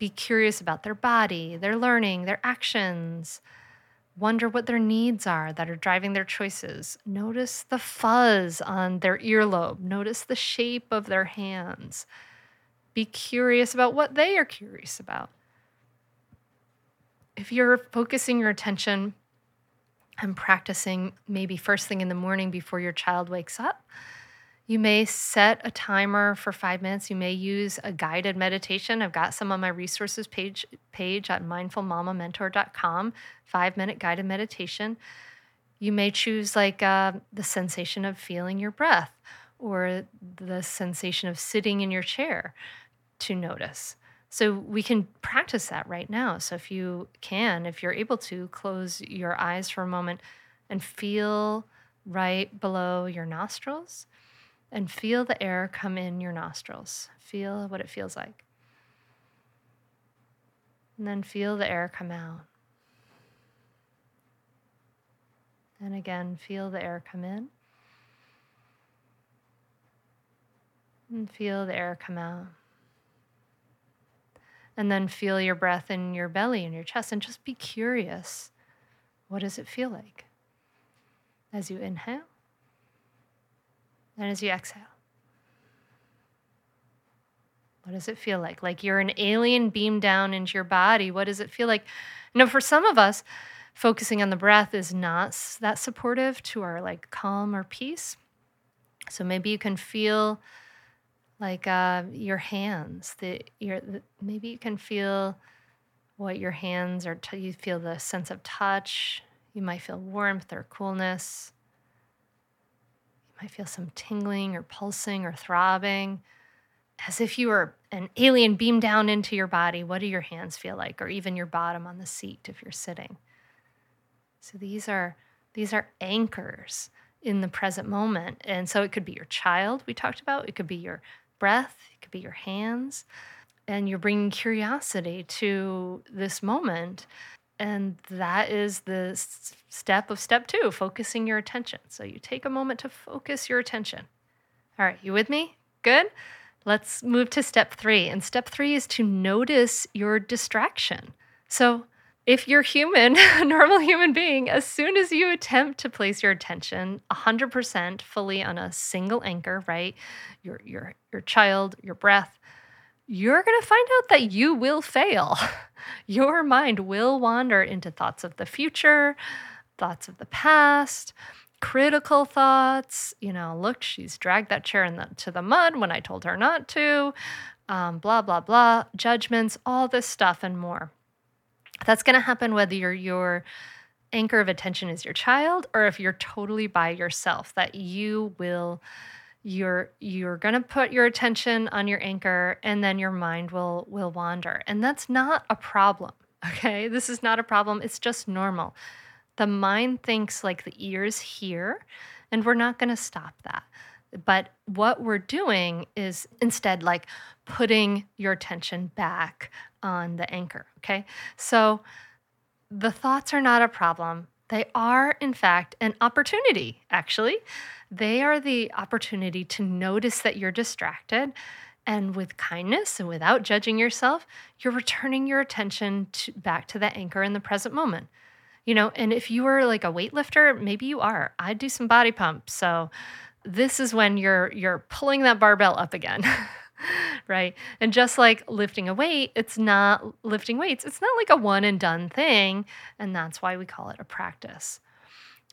Be curious about their body, their learning, their actions. Wonder what their needs are that are driving their choices. Notice the fuzz on their earlobe. Notice the shape of their hands. Be curious about what they are curious about. If you're focusing your attention and practicing maybe first thing in the morning before your child wakes up, you may set a timer for five minutes. You may use a guided meditation. I've got some on my resources page page at mindfulmamamentor.com, five minute guided meditation. You may choose like uh, the sensation of feeling your breath or the sensation of sitting in your chair to notice. So we can practice that right now. So if you can, if you're able to, close your eyes for a moment and feel right below your nostrils and feel the air come in your nostrils. Feel what it feels like. And then feel the air come out. And again, feel the air come in. And feel the air come out. And then feel your breath in your belly and your chest and just be curious. What does it feel like? As you inhale and as you exhale, what does it feel like? Like you're an alien beamed down into your body. What does it feel like? You know, for some of us, focusing on the breath is not that supportive to our like calm or peace. So maybe you can feel like uh, your hands. The your the, maybe you can feel what your hands are. T- you feel the sense of touch. You might feel warmth or coolness. Might feel some tingling or pulsing or throbbing, as if you were an alien beamed down into your body. What do your hands feel like, or even your bottom on the seat if you're sitting? So these are these are anchors in the present moment. And so it could be your child, we talked about, it could be your breath, it could be your hands. And you're bringing curiosity to this moment. And that is the step of step two, focusing your attention. So you take a moment to focus your attention. All right, you with me? Good? Let's move to step three. And step three is to notice your distraction. So if you're human, a normal human being, as soon as you attempt to place your attention 100% fully on a single anchor, right? Your your your child, your breath, you're going to find out that you will fail. Your mind will wander into thoughts of the future, thoughts of the past, critical thoughts. You know, look, she's dragged that chair into the, to the mud when I told her not to, um, blah, blah, blah, judgments, all this stuff and more. That's going to happen whether your your anchor of attention is your child or if you're totally by yourself that you will you're you're going to put your attention on your anchor and then your mind will will wander and that's not a problem okay this is not a problem it's just normal the mind thinks like the ears hear and we're not going to stop that but what we're doing is instead like putting your attention back on the anchor. Okay. So the thoughts are not a problem. They are, in fact, an opportunity, actually. They are the opportunity to notice that you're distracted. And with kindness and without judging yourself, you're returning your attention to, back to the anchor in the present moment. You know, and if you were like a weightlifter, maybe you are. I do some body pumps. So this is when you're you're pulling that barbell up again. right? And just like lifting a weight, it's not lifting weights, it's not like a one and done thing. And that's why we call it a practice.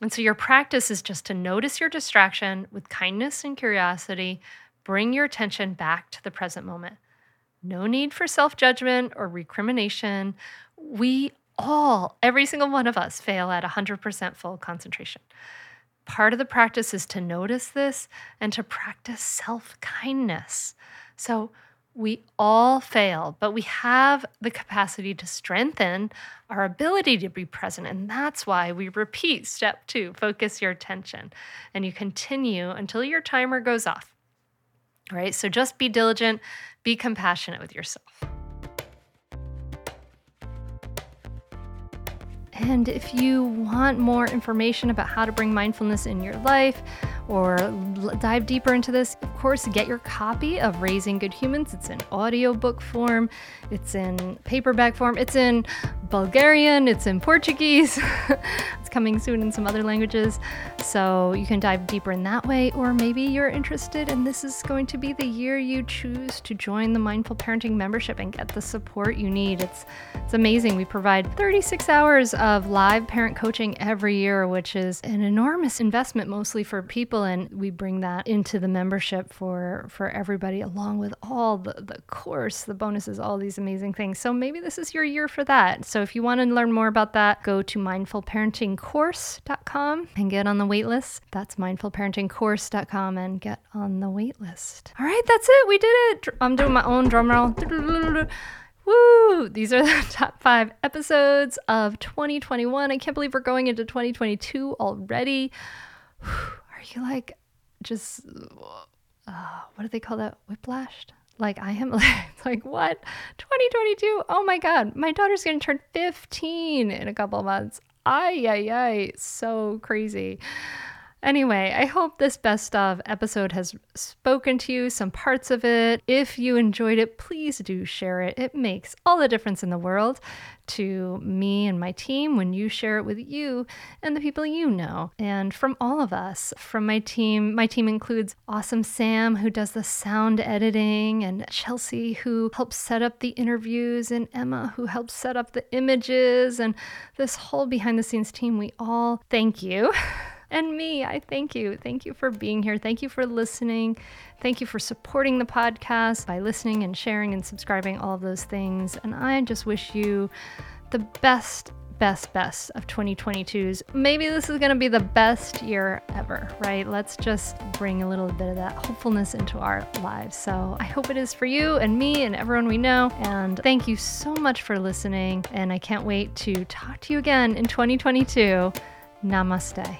And so your practice is just to notice your distraction with kindness and curiosity, bring your attention back to the present moment. No need for self judgment or recrimination. We all, every single one of us, fail at 100% full concentration. Part of the practice is to notice this and to practice self kindness. So we all fail, but we have the capacity to strengthen our ability to be present. And that's why we repeat step two focus your attention. And you continue until your timer goes off. All right. So just be diligent, be compassionate with yourself. And if you want more information about how to bring mindfulness in your life, or dive deeper into this, of course, get your copy of Raising Good Humans. It's in audiobook form, it's in paperback form, it's in Bulgarian, it's in Portuguese. it's coming soon in some other languages. So you can dive deeper in that way, or maybe you're interested and this is going to be the year you choose to join the Mindful Parenting membership and get the support you need. It's it's amazing. We provide 36 hours of live parent coaching every year, which is an enormous investment mostly for people people and we bring that into the membership for for everybody along with all the the course the bonuses all these amazing things. So maybe this is your year for that. So if you want to learn more about that go to mindfulparentingcourse.com and get on the waitlist. That's mindfulparentingcourse.com and get on the waitlist. All right that's it. We did it. I'm doing my own drum roll. Woo! These are the top five episodes of 2021. I can't believe we're going into 2022 already are you like just uh, what do they call that? Whiplashed? Like i am like, like what 2022 oh my god my daughter's gonna turn 15 in a couple of months. Ay ay ay. So crazy Anyway, I hope this best of episode has spoken to you, some parts of it. If you enjoyed it, please do share it. It makes all the difference in the world to me and my team when you share it with you and the people you know. And from all of us, from my team, my team includes Awesome Sam, who does the sound editing, and Chelsea, who helps set up the interviews, and Emma, who helps set up the images, and this whole behind the scenes team. We all thank you. and me. I thank you. Thank you for being here. Thank you for listening. Thank you for supporting the podcast by listening and sharing and subscribing, all of those things. And I just wish you the best best, best of 2022s. Maybe this is going to be the best year ever, right? Let's just bring a little bit of that hopefulness into our lives. So I hope it is for you and me and everyone we know. And thank you so much for listening. And I can't wait to talk to you again in 2022. Namaste.